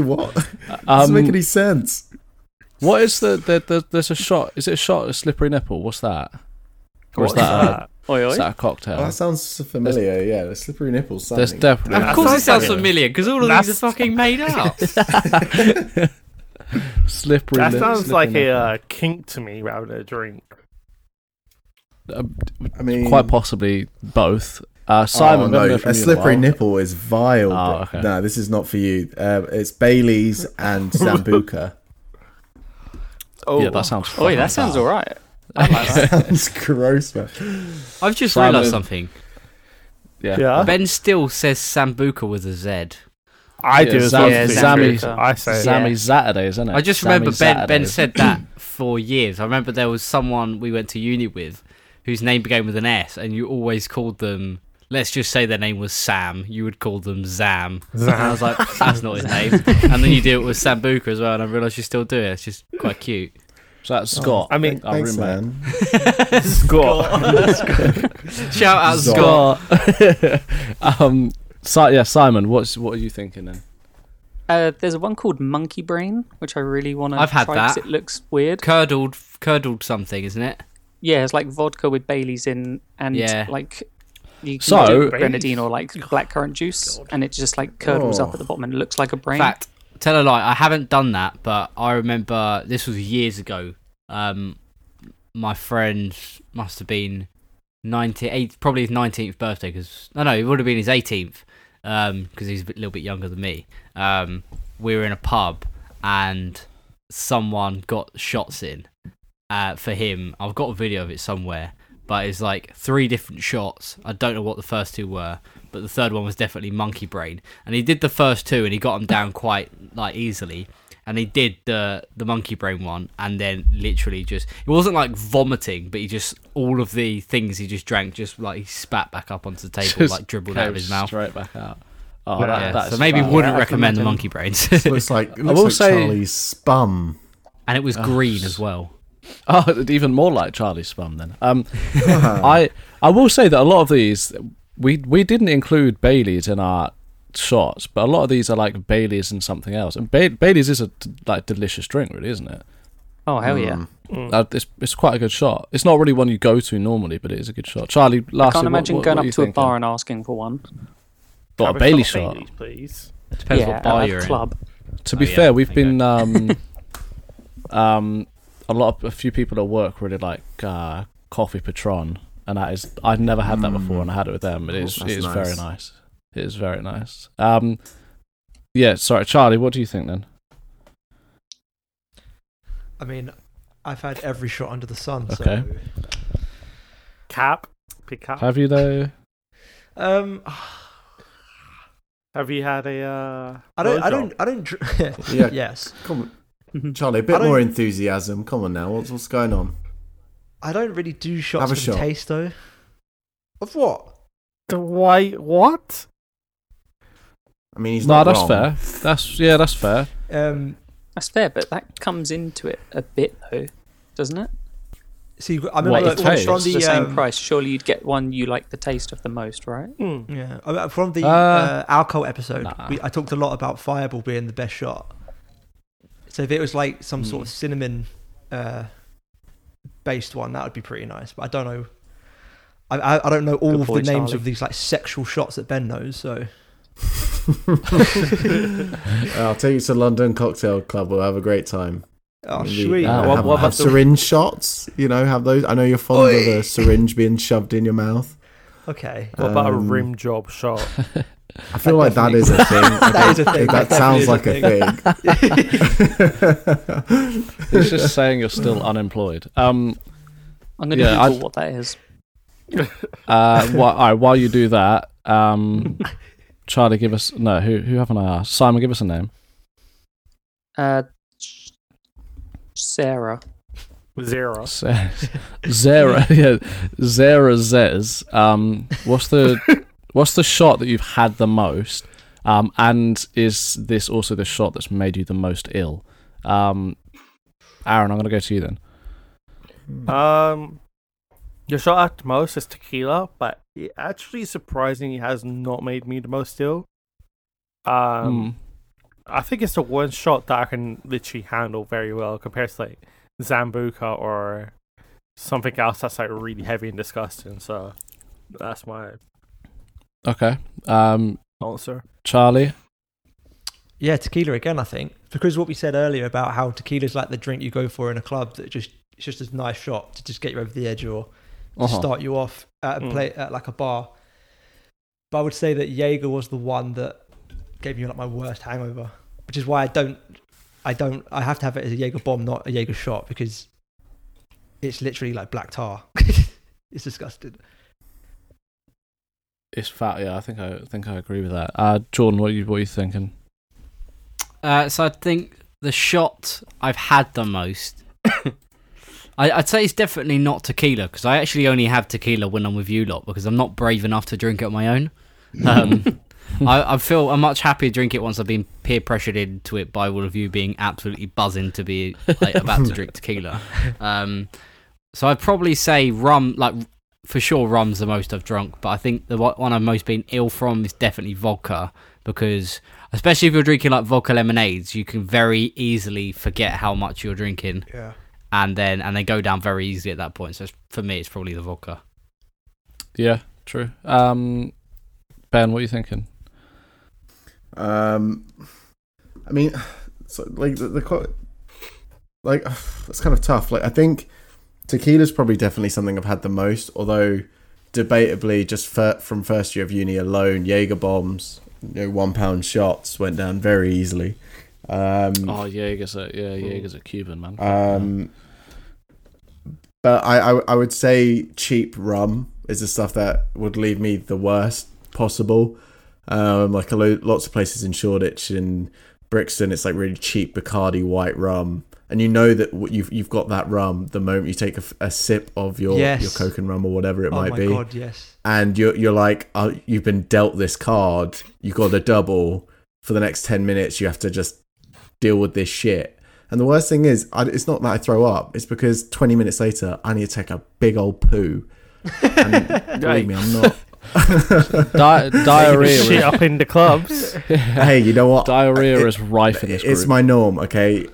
*laughs* what? Doesn't Um, make any sense. What is the, the, the there's a shot? Is it a shot? A slippery nipple? What's that? Or is What's that, A, that? Oi, oi. is that a cocktail? Oh, that sounds familiar. Yeah, the slippery nipples. There's Something. definitely Of course, it sounds sounds familiar because all of That's- these are fucking made up. *laughs* slippery. That lip- sounds slippery like a nipple. uh, kink to me rather than a drink. Um, I mean, quite possibly both. Uh, Oh, Simon, we haven't no, a slippery while. nipple is vile. Oh, bro. okay. No, this is not for you. Uh, it's Bailey's and *laughs* Sambuca. Oh, Yeah, that sounds. Oh, Oi, fucking that sounds foul. alright. Like that. *laughs* Sounds gross, man. I've just Simon- realised something. Yeah. Yeah, Ben still says Sambuca with a Z. I Yeah, do as well. Yeah, too. Zammy- I say Sammy Yeah. Saturday, isn't it? I just Sammy remember Ben. Ben said that *clears throat* for years. I remember there was someone we went to uni with, whose name began with an S, and you always called them. Let's just say their name was Sam. You would call them Zam. And I was like, that's not his name. And then you do it with Sambuca as well, and I realised you still do it. It's just quite cute. So that's Scott. I mean, our Thanks, roommate. man. *laughs* Scott. Scott. Shout out Zot. Scott. *laughs* um, si- yeah, Simon, what's what are you thinking then? Uh, there's one called Monkey Brain, which I really want to I've had try 'cause that. It looks weird. Curdled, curdled something, isn't it? Yeah, it's like vodka with Bailey's in, and Yeah. like you can So- do grenadine or like blackcurrant juice, and it just like curdles Oh. up at the bottom and it looks like a In brain. fact, tell a lie. I haven't done that, but I remember this was years ago. Um, my friend must have been 98, probably his 19th birthday. Because no, no, it would have been his 18th. Because he's a bit- little bit younger than me. Um, we were in a pub and someone got shots in uh, for him. I've got a video of it somewhere, but it's like three different shots. I don't know what the first two were, but the third one was definitely monkey brain. And he did the first two, and he got them down quite like easily. And he did the the monkey brain one, and then literally just it wasn't like vomiting, but he just all of the things he just drank just like he spat back up onto the table, Just like dribbled out of his mouth. straight back out. Oh, Yeah, that, Yeah, that so maybe foul. wouldn't Yeah, recommend the monkey brains. It looks like it I will like say- Charlie's spum. and it was green as well. *laughs* Oh, even more like Charlie Spum then. Um, *laughs* I I will say that a lot of these we we didn't include Baileys in our shots, but a lot of these are like Baileys and something else. And ba- Baileys is a like delicious drink, really, isn't it? Oh hell yeah! Mm. Mm. Uh, it's it's quite a good shot. It's not really one you go to normally, but it is a good shot. Charlie, last I can't what- imagine what, going what up are you to a bar and asking for one. What, Have a Bailey shot shot. Baileys, please. Depends yeah, what bar you're a in. club. To be Oh, yeah, fair, we've been um, *laughs* um, a lot of a few people at work really like uh, coffee Patron, and that is I'd never had that before, Mm. and I had it with them. It is That's it is very nice. nice. It is very nice. Um, yeah, sorry, Charlie. What do you think then? I mean, I've had every shot under the sun. Okay. So, Cap. Pick cap. Have you though? um, Have you had a? Uh, I don't. I don't. I don't. Dr- *laughs* Yeah. Yes. Come on, Charlie, a bit more enthusiasm. Come on now. What's what's going on? I don't really do shots Have a for shot. the taste though. Of what? The white what? I mean, he's No, not that's wrong. fair. That's yeah, that's fair. Um, That's fair, but that comes into it a bit though, doesn't it? see, I remember What, like, the from- taste? from It's the, the same um, price. Surely you'd get one you like the taste of the most, right? Mm. Yeah, I mean, from the Uh, uh, alcohol episode, nah. we, I talked a lot about Fireball being the best shot. So if it was like some sort Hmm. of cinnamon uh, based one, that would be pretty nice. But I don't know. I I, I don't know all Good of the names Charlie. of these like sexual shots that Ben knows. So *laughs* I'll take you to London Cocktail Club. We'll have a great time. oh Maybe, sweet. uh, Ah, have, what- what have about the- syringe shots? You know, have those. I know you're fond of a syringe being shoved in your mouth. Okay. What about a Um, rim job shot? *laughs* I feel like that is a thing. *laughs* That is a thing. That, That sounds like a thing. *laughs* It's just saying you're still unemployed. Um, I'm going to Yeah, Google I- what that is. *laughs* uh, wh- all right, while you do that, um, Charlie, give us no. Who who haven't I asked? Simon, give us a name. Uh, Sarah. Zero. Z- Zara, yeah, Zara Zez. Um, what's the what's the shot that you've had the most? Um, and is this also the shot that's made you the most ill? Um, Aaron, I'm gonna go to you then. Um, your shot at the most is tequila, but it actually surprisingly has not made me the most ill. Um, Mm. I think it's the one shot that I can literally handle very well compared to like Zambuca or something else that's like really heavy and disgusting. So that's my Okay. Um, answer. Charlie. Yeah, tequila again. I think because what we said earlier about how tequila is like the drink you go for in a club that just it's just a nice shot to just get you over the edge or to Uh-huh. start you off at a Mm. play at like a bar. But I would say that Jaeger was the one that gave me like my worst hangover, which is why I don't, I don't, I have to have it as a Jaeger bomb, not a Jaeger shot, because it's literally like black tar. *laughs* it's disgusting. It's fat. Yeah, I think I think I agree with that. Uh, Jordan, what are you what are you thinking? Uh, so I think the shot I've had the most. *coughs* I, I'd say it's definitely not tequila because I actually only have tequila when I'm with you lot because I'm not brave enough to drink it on my own. *laughs* Um, I, I feel I'm much happier to drink it once I've been peer pressured into it by all of you being absolutely buzzing to be like, about to drink tequila. *laughs* Um, so I'd probably say rum, like for sure, rum's the most I've drunk. But I think the one one I've most been ill from is definitely vodka because especially if you're drinking like vodka lemonades, you can very easily forget how much you're drinking, Yeah. and then and they go down very easily at that point. So it's, for me, it's probably the vodka. Yeah, true. Um, Ben, what are you thinking? Um, I mean, so like the, the like *sighs* it's kind of tough. Like I think tequila's probably definitely something I've had the most. Although debatably, just fir- from first year of uni alone, Jaeger bombs, you know, one pound shots went down very easily. Um, Oh, Jaeger's a yeah, Jaeger's a Cuban man. um, but I, I I would say cheap rum is the stuff that would leave me the worst possible. Um, like a lo- lots of places in Shoreditch and Brixton, it's like really cheap Bacardi white rum, and you know that you've you've got that rum the moment you take a sip of your Yes. your Coke and rum or whatever it oh might my be, god, yes. and you're you're like oh, you've been dealt this card, you got a double for the next ten minutes. You have to just deal with this shit. And the worst thing is, I, it's not that I throw up. It's because 20 minutes later, I need to take a big old poo. And *laughs* believe me, I'm not. Di- *laughs* diarrhea. Shit Is, up in the clubs. *laughs* hey, you know what? diarrhea It- is rife in this group. It's my norm, okay?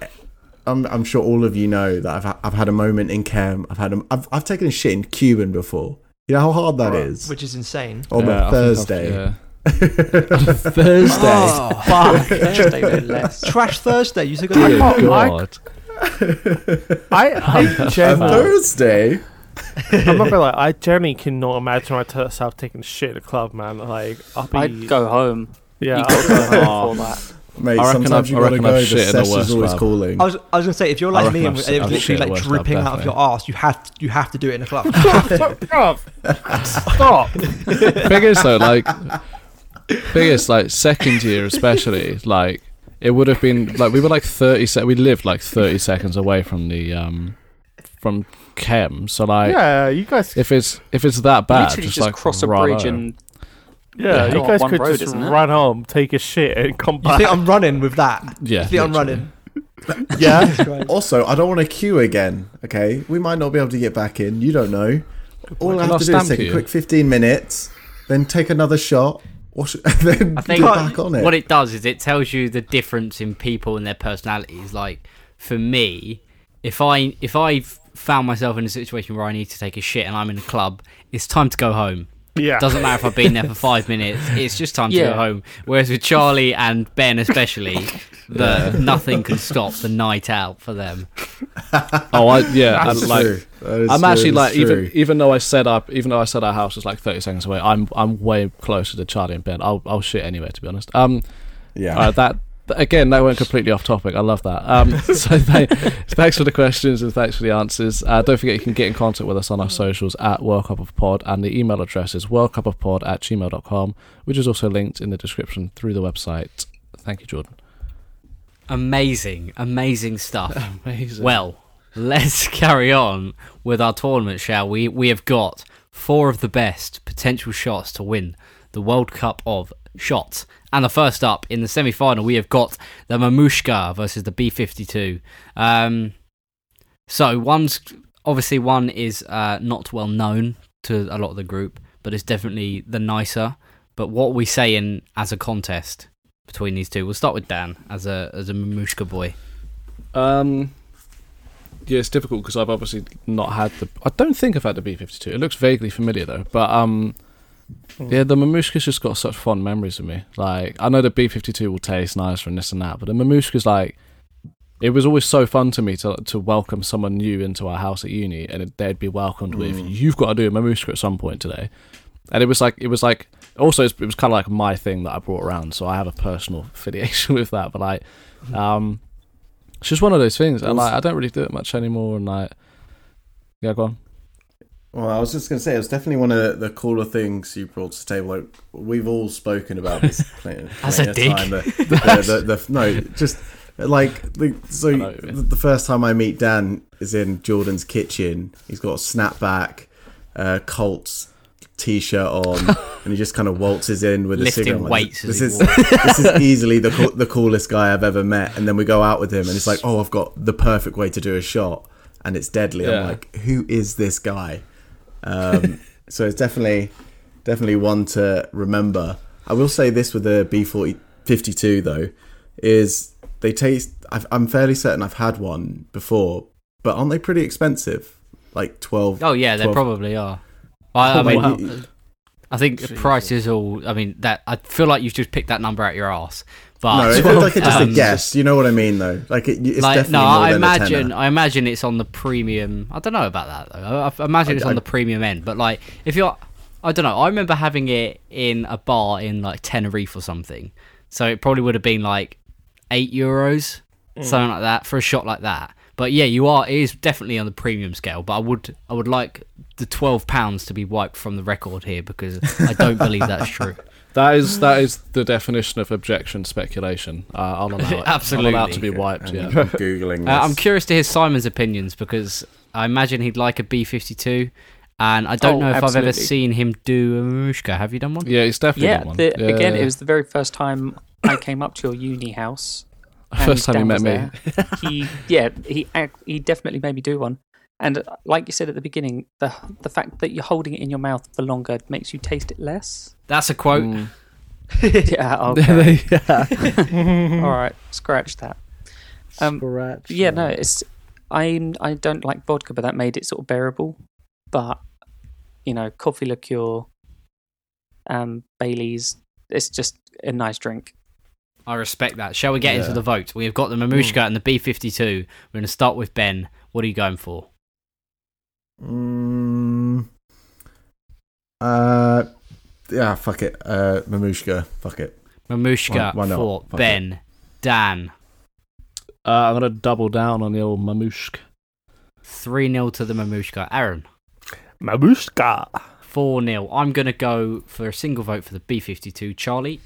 I'm, I'm sure all of you know that I've ha- I've had a moment in chem. I've had a, I've I've taken a shit in Cuban before. You know how hard that is which is insane. on Yeah, I a Thursday. yeah. *laughs* Thursday. Oh, *laughs* fuck. Thursday no less. Trash Thursday. You took a Dear day off. God. God. I, *laughs* I A genuinely, Thursday. I'm not gonna lie, I genuinely cannot imagine myself taking shit at a club, man. Like, I'll be, I'd go home. yeah, You'd go go home for that. Mate, I reckon sometimes I've- you I gotta go. I've The shit in the is always club. calling. I was, I was gonna say if you're like me and s- it was literally shit like worse club, dripping out of your arse, you have you have to do it in a club. *laughs* Stop! Stop! *laughs* thing is though, like, biggest like second year especially, like it would have been like we were like thirty. Se- we lived like thirty seconds away from the um from chem. So like, yeah, you guys. if it's if it's that bad, Literally just, just like cross a bridge and Yeah, Yeah. you guys could road, just run home, take a shit, and come back. You think I'm running with that? *laughs* yeah, You think I'm running? *laughs* yeah, *laughs* Also, I don't want to queue again. Okay, we might not be able to get back in. You don't know. All I have to do is stamp take a quick 15 minutes, then take another shot, wash, then I think get back on it. what it does is it tells you the difference in people and their personalities. Like for me, if I if I found myself in a situation where I need to take a shit and I'm in a club, it's time to go home. Yeah. Doesn't matter if I've been there for five minutes. It's just time to Yeah. go home. Whereas with Charlie and Ben especially, *laughs* the nothing can stop the night out for them. *laughs* Oh, I, yeah, That's and, like True. I'm that actually like even true. even though I said up even though I said our house was like 30 seconds away, I'm I'm way closer to Charlie and Ben. I'll I'll shit anyway to be honest. Um, yeah. uh, that again that went completely off topic. I love that. Um, *laughs* so th- thanks for the questions and thanks for the answers. Uh, don't forget you can get in contact with us on our socials at World Cup of Pod and the email address is worldcupofpod at gmail.com, which is also linked in the description through the website. Thank you, Jordan. Amazing, amazing stuff. *laughs* Amazing. Well, let's *laughs* carry on with our tournament, shall we? We have got four of the best potential shots to win the World Cup of Shots. And the first up in the semi final, we have got the Mamushka versus the B 52. Um, so, one's obviously one is uh, not well known to a lot of the group, but it's definitely the nicer. But what we saying as a contest between these two? We'll start with Dan as a as a Mamushka boy. Um, yeah, it's difficult because I've obviously not had the. I don't think I've had the B fifty two. It looks vaguely familiar though, but um, Mm. yeah, the Mamushka's just got such fond memories of me. Like I know the B fifty two will taste nicer and this and that, but the Mamushka's like. It was always so fun to me to to welcome someone new into our house at uni, and it, they'd be welcomed with mm. "You've got to do a mamushka at some point today," and it was like it was like also it was kind of like my thing that I brought around, so I have a personal *laughs* affiliation with that. But like, mm. um, it's just one of those things. And like, I don't really do it much anymore. And like, yeah, go on. Well, I was just going to say, it was definitely one of the, the cooler things you brought to the table. Like, we've all spoken about this. *laughs* plenty, That's plenty a dig. *laughs* The, the, no, just like the, so. know The, the first time I meet Dan is in Jordan's kitchen. He's got a snapback, uh, Colts t-shirt on, *laughs* and he just kind of waltzes in with a cigarette. Like, This is this is easily the cool, the coolest guy I've ever met. And then we go out with him, and it's like, oh, I've got the perfect way to do a shot, and it's deadly. Yeah. I'm like, who is this guy? Um, so it's definitely definitely one to remember. I will say this with the B40 52 though, is they taste. I've, I'm fairly certain I've had one before, but aren't they pretty expensive? Like twelve. Oh yeah, they probably are. I, I Oh, mean, wow. I think the price is all. I mean, that I feel like you've just picked that number out of your ass. But No, it's *laughs* like it's just um, a guess. You know what I mean, though. Like it, it's like, definitely no, more I than imagine. tenner. I imagine it's on the premium. I don't know about that though. I, I imagine I- it's on I- the premium end. But like, if you're, I don't know. I remember having it in a bar in like Tenerife or something. So it probably would have been like eight euros, Mm. something like that, for a shot like that. But yeah, you are. It is definitely on the premium scale. But I would, I would like the twelve pounds to be wiped from the record here because I don't believe that's true. *laughs* That is that is the definition of objection speculation. Uh, I'll allow it. Absolutely. *laughs* I'll allow to be wiped. Hang Yeah. *laughs* I'm googling. This. Uh, I'm curious to hear Simon's opinions because I imagine he'd like a B52, and I don't Oh, know if I've ever seen him do a Mamushka. Have you done one? Yeah, it's definitely Yeah, got one. the, Yeah, again, yeah. it was the very first time I came up to your uni house. *laughs* first time you Dan met me. he, yeah, he he definitely made me do one. And uh, like you said at the beginning, the the fact that you're holding it in your mouth for longer makes you taste it less. That's a quote. Mm. *laughs* yeah, *laughs* okay. yeah. *laughs* All right, scratch that. Um, Scratch. Yeah, no, it's I I don't like vodka, but that made it sort of bearable. But you know, coffee liqueur, um, Bailey's, it's just a nice drink. I respect that. Shall we get into the vote? We have got the Mamushka and the B52. We're going to start with Ben. What are you going for? Mm, uh, yeah, fuck it. Uh, Mamushka, fuck it. Mamushka Why- why not? for Fuck Ben. Dan. Uh, I'm gonna double down on the old Mamushka. 3 0 to the Mamushka. Aaron. Mamushka. 4 0. I'm going to go for a single vote for the B52. Charlie.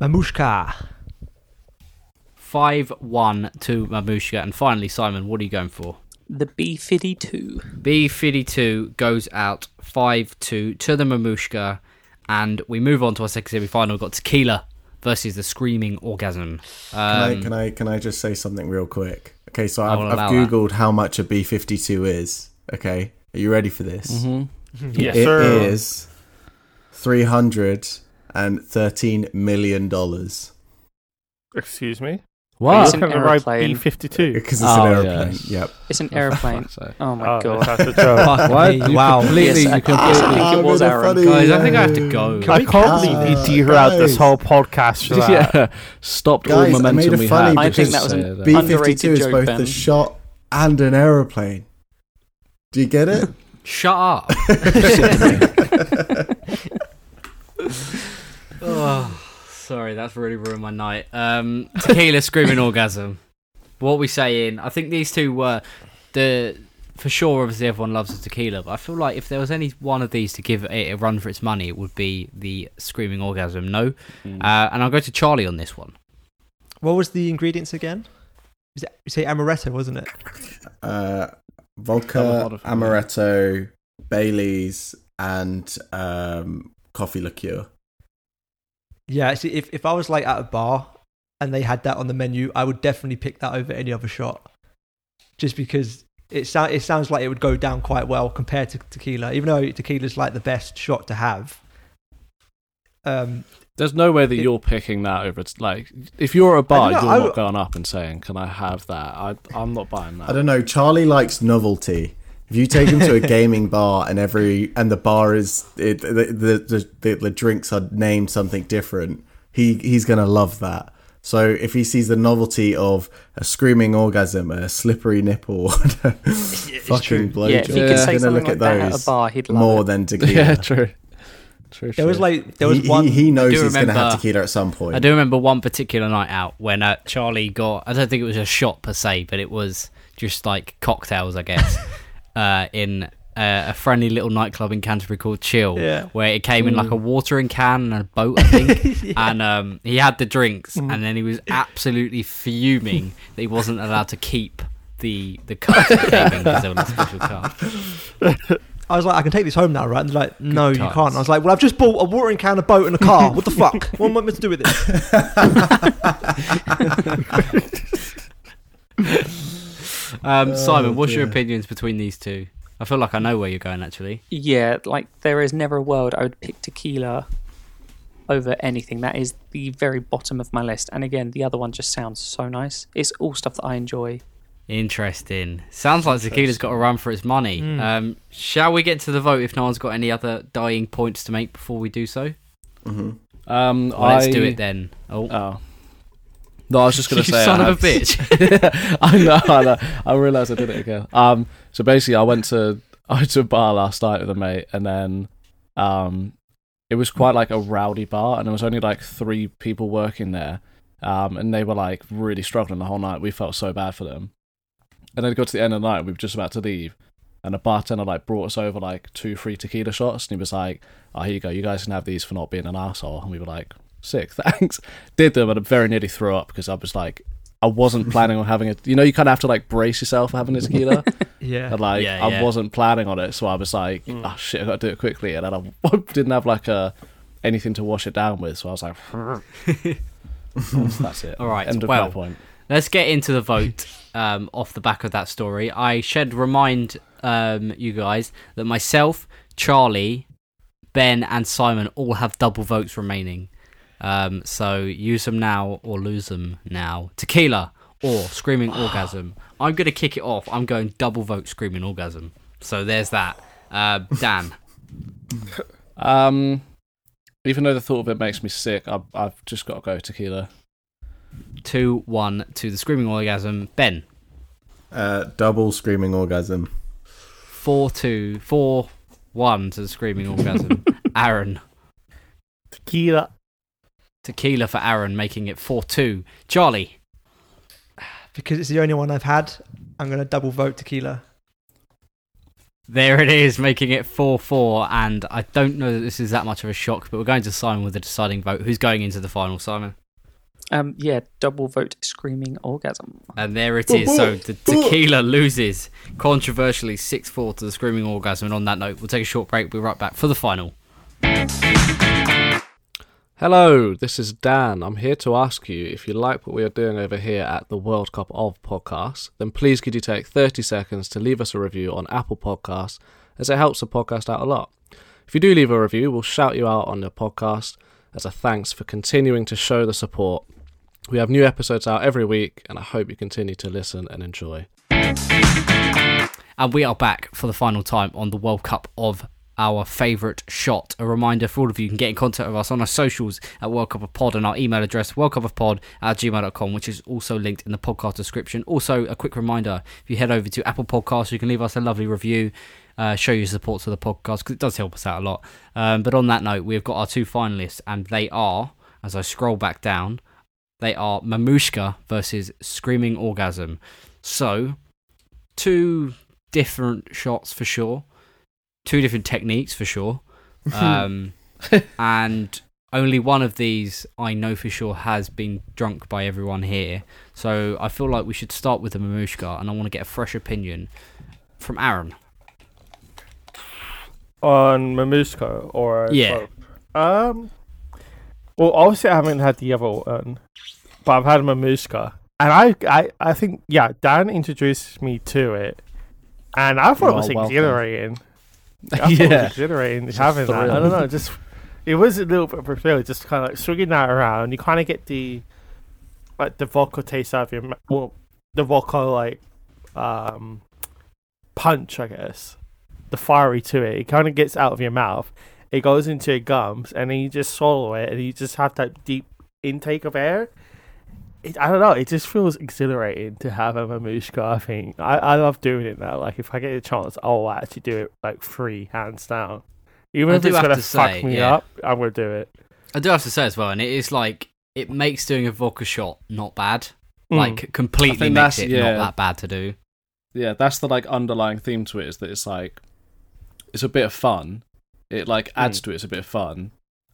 Mamushka. 5 1 to Mamushka. And finally, Simon, what are you going for? The B fifty two. B52 goes out 5 2 to the Mamushka. And we move on to our second semi final. We've got Tequila versus the Screaming Orgasm. Can I Um, can I can I just say something real quick? Okay, so I I've, I've allow that. googled how much a B fifty two is. Okay, are you ready for this? Mm-hmm. *laughs* Yes, It sir. is three hundred and thirteen million dollars Excuse me. Wow. It's an going to ride aeroplane. B52. because it's Oh, an airplane. yes. Yep. It's an aeroplane. *laughs* Oh my Oh, god. that's a joke. *laughs* Fuck What? You Wow. Completely, Yes, I- you completely. yes, I think it was bit Aaron. funny, Guys, I think I have to yeah. go. I can't believe you Ah, derailed this whole podcast for *laughs* that. yeah, stopped all Guys, I momentum made it we funny had. I think that was an Say that. B Underrated fifty two is both Ben. the shot and an aeroplane. Do you get it? Shut up. oh, sorry, that's really ruined my night. Um, *laughs* tequila screaming orgasm. What are we saying? I think these two were the for sure. Obviously, everyone loves the tequila, but I feel like if there was any one of these to give it a run for its money, it would be the screaming orgasm. No, Mm. uh, and I'll go to Charlie on this one. What was the ingredients again? Is it, you say amaretto, wasn't it? Uh, vodka, harder for me. amaretto, Bailey's, and um, coffee liqueur. Yeah. See, if if I was like at a bar and they had that on the menu, I would definitely pick that over any other shot, just because it sounds it sounds like it would go down quite well compared to tequila, even though tequila's like the best shot to have. Um, There's no way that It- you're picking that over. It's like if you're at a bar, know, you're I- not going up and saying, "Can I have that?" I, I'm not buying that. I don't know. Charlie likes novelty. If you take him to a gaming bar and every and the bar is it, the, the, the the the drinks are named something different, he he's gonna love that. So if he sees the novelty of a screaming orgasm, a slippery nipple, *laughs* and a fucking true. blowjob, yeah, if you Yeah. could he's say gonna something look like at that at a those bar, he'd love more it. than *laughs* tequila. Yeah, true. True. there was like there was he, one. he, he knows do he's gonna have remember- tequila at some point. I do remember one particular night out when uh, Charlie got. I don't think it was a shot per se, but it was just like cocktails, I guess, *laughs* uh, in uh, a friendly little nightclub in Canterbury called Chill, Yeah. where it came in like Mm. a watering can and a boat, I think. *laughs* And um, he had the drinks, Mm. and then he was absolutely fuming that he wasn't allowed to keep the the cup that came in because they were like special cup. *laughs* I was like, I can take this home now, right? And they're like, no, you can't. I was like, well, I've just bought a watering can, a boat, and a car. What the *laughs* fuck? What am I meant to do with this? Um, Simon, Oh, what's your opinions between these two? I feel like I know where you're going actually. Yeah, like there is never a world I would pick tequila over anything. That is the very bottom of my list. And again, the other one just sounds so nice. It's all stuff that I enjoy. Interesting. Sounds like tequila's got a run for its money. Mm. Um, shall we get to the vote if no one's got any other dying points to make before we do so? hmm Um, Let's I, do it then. Oh, Oh. No, I was just gonna you say. son I of a bitch. *laughs* I know, I know. I realised I did it again. Um, so basically, I went to I went to a bar last night with a mate, and then um, it was quite like a rowdy bar, and there was only like three people working there, um, and they were like really struggling the whole night. We felt so bad for them, and then it got to the end of the night, we were just about to leave, and a bartender like brought us over like two free tequila shots, and he was like, "Oh, here you go. You guys can have these for not being an asshole." And we were like, "Sick, *laughs* thanks." Did them, and I very nearly threw up because I was like. I wasn't planning on having it. You know, you kind of have to like brace yourself for having a tequila. *laughs* Yeah. And like, Yeah, I yeah. wasn't planning on it, so I was like, "Oh shit, I got to do it quickly." And then I *laughs* didn't have like a anything to wash it down with, so I was like, "That's it." All right, End of well, point. Let's get into the vote um, off the back of that story. I should remind um, you guys that myself, Charlie, Ben, and Simon all have double votes remaining. Um, so use them now or lose them now. Tequila or screaming *sighs* orgasm. I'm going to kick it off. I'm going double vote screaming orgasm. So there's that. Uh, Dan, *laughs* Um, even though the thought of it makes me sick, I've, I've just got to go tequila. 2 1 to the screaming orgasm. Ben, Uh, double screaming orgasm. 4 2, 4 1 to the screaming orgasm. *laughs* Aaron, Tequila. Tequila for Aaron, making it 4 2. Charlie, Because it's the only one I've had, I'm going to double vote tequila. there it is, making it 4 4. And I don't know that this is that much of a shock, but we're going to Simon with the deciding vote. Who's going into the final, Simon? Um, yeah, double vote screaming orgasm. And there it is. So the tequila loses controversially 6 4 to the screaming orgasm. And on that note, we'll take a short break. We'll be right back for the final. Hello, this is Dan. I'm here to ask you if you like what we are doing over here at the World Cup of Podcasts, then please could you take 30 seconds to leave us a review on Apple Podcasts as it helps the podcast out a lot. If you do leave a review, we'll shout you out on the podcast as a thanks for continuing to show the support. We have new episodes out every week, and I hope you continue to listen and enjoy. And we are back for the final time on the World Cup of our favourite shot. A reminder for all of you, you can get in contact with us on our socials at World Cup of Pod and our email address, worldcupofpod at gmail.com, which is also linked in the podcast description. Also, a quick reminder if you head over to Apple Podcasts, you can leave us a lovely review. Uh, show your support to the podcast because it does help us out a lot. Um, but on that note, we've got our two finalists, and they are, as I scroll back down, they are Mamushka versus Screaming Orgasm. So, two different shots for sure, two different techniques for sure, *laughs* um, *laughs* and only one of these I know for sure has been drunk by everyone here. So I feel like we should start with the Mamushka, and I want to get a fresh opinion from Aaron. on Mamushka or Yeah. both? Um, well, obviously I haven't had the other one, but I've had Mamushka, and I, I, I think yeah, Dan introduced me to it, and I thought it You're was welcome. I thought it was Yeah. exhilarating a having that. I don't know, just it was a little bit of a thrill, just kind of like swinging that around. You kind of get the like the vocal taste out of your mouth. Well, the vocal like um punch, I guess the fiery to it. It kind of gets out of your mouth. It goes into your gums, and then you just swallow it, and you just have that deep intake of air. It, I don't know. It just feels exhilarating to have a mamushka. I think I, I love doing it now. Like if I get a chance, I'll actually do it like free, hands down. Even I if it's gonna to fuck say, me yeah. up, I'm gonna do it. I do have to say as well, and it is like it makes doing a vodka shot not bad. Mm. Like completely makes that's- it yeah. not that bad to do. Yeah, that's the like underlying theme to it is that it's like it's a bit of fun. It like adds to it. It's a bit of fun,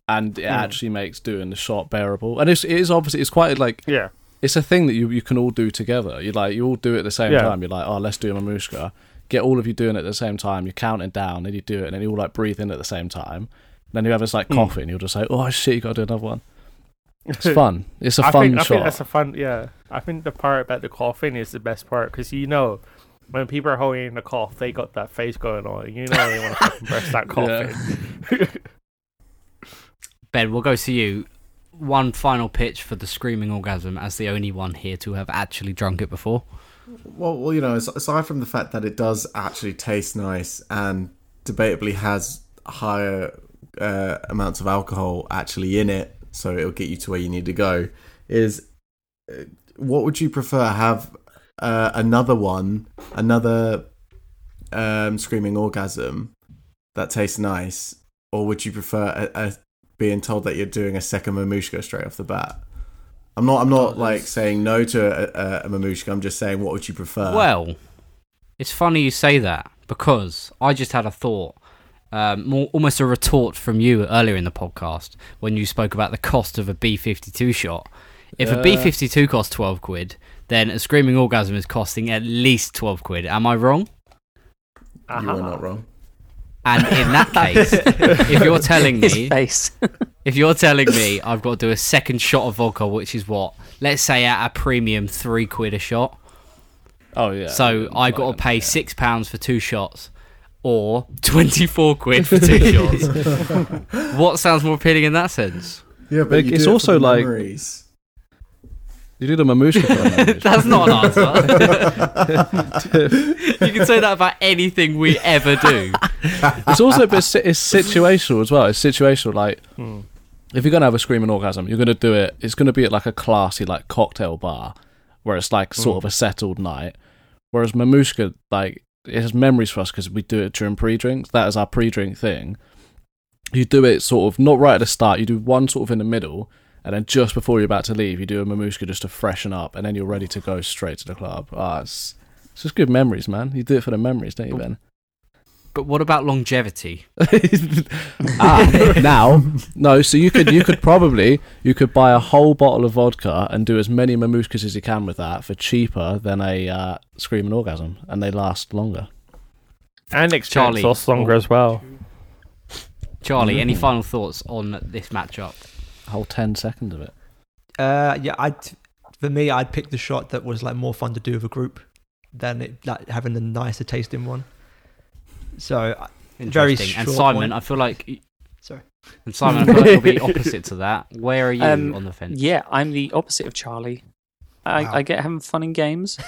and it Mm. actually makes doing the shot bearable. And it's it is obviously it's quite like yeah, it's a thing that you you can all do together. You like you all do it at the same Yeah. time. You're like, oh, let's do a mamushka. Get all of you doing it at the same time. You're counting down, and you do it, and then you all like breathe in at the same time. Then you have this like Mm. and you'll just say, oh shit, you got to do another one. It's *laughs* fun. It's a I fun think, I think that's a fun. Yeah, I think the part about the coughing is the best part because you know when people are holding in the cough, they got that face going on. You know they want to fucking burst that *laughs* coughing. *laughs* Ben, we'll go to you. One final pitch for the screaming orgasm as the only one here to have actually drunk it before. Well, well, you know, aside from the fact that it does actually taste nice and debatably has higher uh, amounts of alcohol actually in it, so it'll get you to where you need to go, is uh, what would you prefer? Have uh, another one, another um, screaming orgasm that tastes nice, or would you prefer a, a, being told that you're doing a second mamushka straight off the bat? I'm not. I'm not like saying no to a, a, mamushka. I'm just saying, what would you prefer? Well, it's funny you say that because I just had a thought, um, more, almost a retort from you earlier in the podcast when you spoke about the cost of a B 52 shot. If a. B 52 costs 12 quid, then a screaming orgasm is costing at least 12 quid. Am I wrong? you are not wrong. And in that *laughs* case, if you're telling His me face. If you're telling me *laughs* I've got to do a second shot of vodka, which is what, let's say at a premium three quid a shot, oh yeah. so I Like, got to pay yeah. six pounds for two shots, or twenty four quid for two shots. *laughs* What sounds more appealing in that sense? Yeah, but you It's do it also the like- memories. You do the mamushka for. That's not an answer. *laughs* you can say that about anything we ever do. it's also a it's situational as well. It's situational. Like Hmm. if you're gonna have a screaming orgasm, you're gonna do it. It's gonna be at like a classy like cocktail bar where it's like sort of a settled night. Whereas mamushka, like it has memories for us because we do it during pre-drinks. That is our pre-drink thing. You do it sort of not right at the start. You do one sort of in the middle, and then just before you're about to leave, you do a mamushka just to freshen up, and then you're ready to go straight to the club. Ah, it's, it's just good memories, man. You do it for the memories, don't you, Ben? But what about longevity? *laughs* ah, *laughs* now no so you could you could probably you could buy a whole bottle of vodka and do as many mamushkas as you can with that for cheaper than a uh, screaming orgasm and they last longer And Charlie. experience lost longer as well. Charlie, any *laughs* final thoughts on this matchup? A whole 10 seconds of it Uh, yeah, I'd for me, I'd pick the shot that was like more fun to do with a group than it, like having the nicer tasting one. So uh, Very Interesting. And Simon, one. I feel like. Sorry. And Simon, I feel like you'll be opposite to that. Where are you Um, on the fence? Yeah, I'm the opposite of Charlie. I, Wow. I get having fun in games,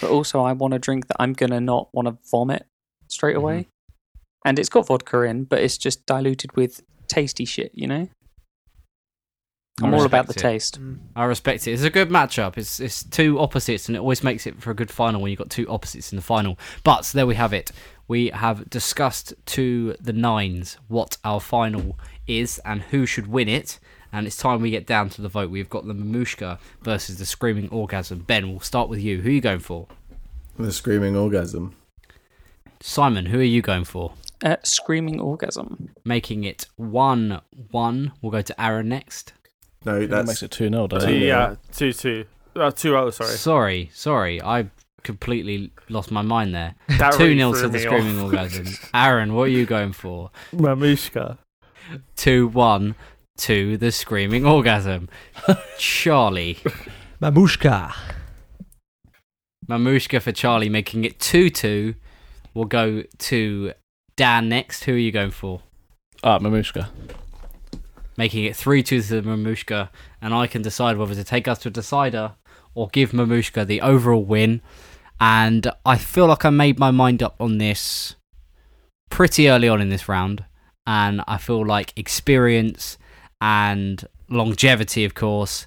but also I want a drink that I'm gonna not want to vomit straight Mm-hmm. away. And it's got vodka in, but it's just diluted with tasty shit. You know, I I'm all about the it. taste. I respect it. It's a good matchup. It's it's two opposites, and it always makes it for a good final when you've got two opposites in the final. But there we have it. We have discussed to the nines what our final is and who should win it. And it's time we get down to the vote. We've got the Mamushka versus the Screaming Orgasm. Ben, we'll start with you. Who are you going for? The screaming orgasm. Simon, who are you going for? Uh, screaming orgasm. Making it 1 1. We'll go to Aaron next. No, that makes it 2 0 doesn't Two, it yeah, two two. Uh, two oh, sorry. Sorry, sorry. I completely lost my mind there. *laughs* 2 really 0 threw to the Screaming off. Orgasm. *laughs* Aaron, what are you going for? Mamushka. 2 1 to the Screaming Orgasm. Charlie. *laughs* Mamushka. Mamushka for Charlie, making it 2 2. We'll go to Dan next. Who are you going for? ah mamushka Making it 3 2 to Mamushka. And I can decide whether to take us to a decider or give Mamushka the overall win. And I feel like I made my mind up on this pretty early on in this round. And I feel like experience and longevity, of course,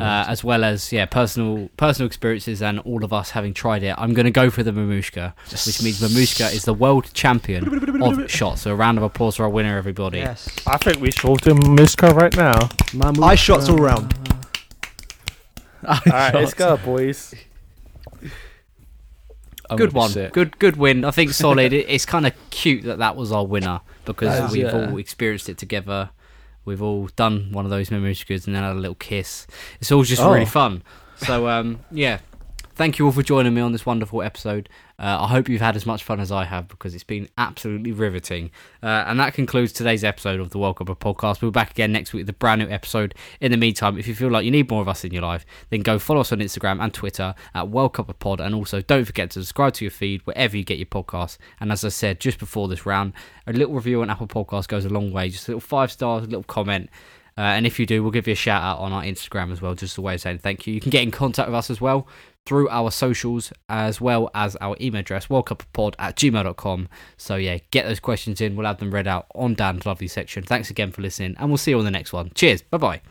uh, as well as yeah, personal personal experiences and all of us having tried it. I'm going to go for the Mamushka, which means Mamushka is the world champion of shots. So a round of applause for our winner, everybody. Yes. I think we should do Mamushka right now. Eye shots all round. *laughs* All right, let's go, boys. I'm *laughs* good one. sick. Good good win. I think solid. It, it's kind of cute that that was our winner because That is, we've yeah. all experienced it together. We've all done one of those memory Mamushkas and then had a little kiss. It's all just Oh. really fun. So um, yeah, thank you all for joining me on this wonderful episode. Uh, I hope you've had as much fun as I have because it's been absolutely riveting. Uh, and that concludes today's episode of the World Cup of Podcast. We'll be back again next week with a brand new episode. In the meantime, if you feel like you need more of us in your life, then go follow us on Instagram and Twitter at World Cup of Pod. And also don't forget to subscribe to your feed wherever you get your podcasts. And as I said just before this round, a little review on Apple Podcasts goes a long way. Just a little five stars, a little comment. Uh, and if you do, we'll give you a shout out on our Instagram as well, just a way of saying thank you. You can get in contact with us as well through our socials as well as our email address, worldcuppod at gmail.com. So, yeah, get those questions in. We'll have them read out on Dan's lovely section. Thanks again for listening, and we'll see you on the next one. Cheers. Bye bye.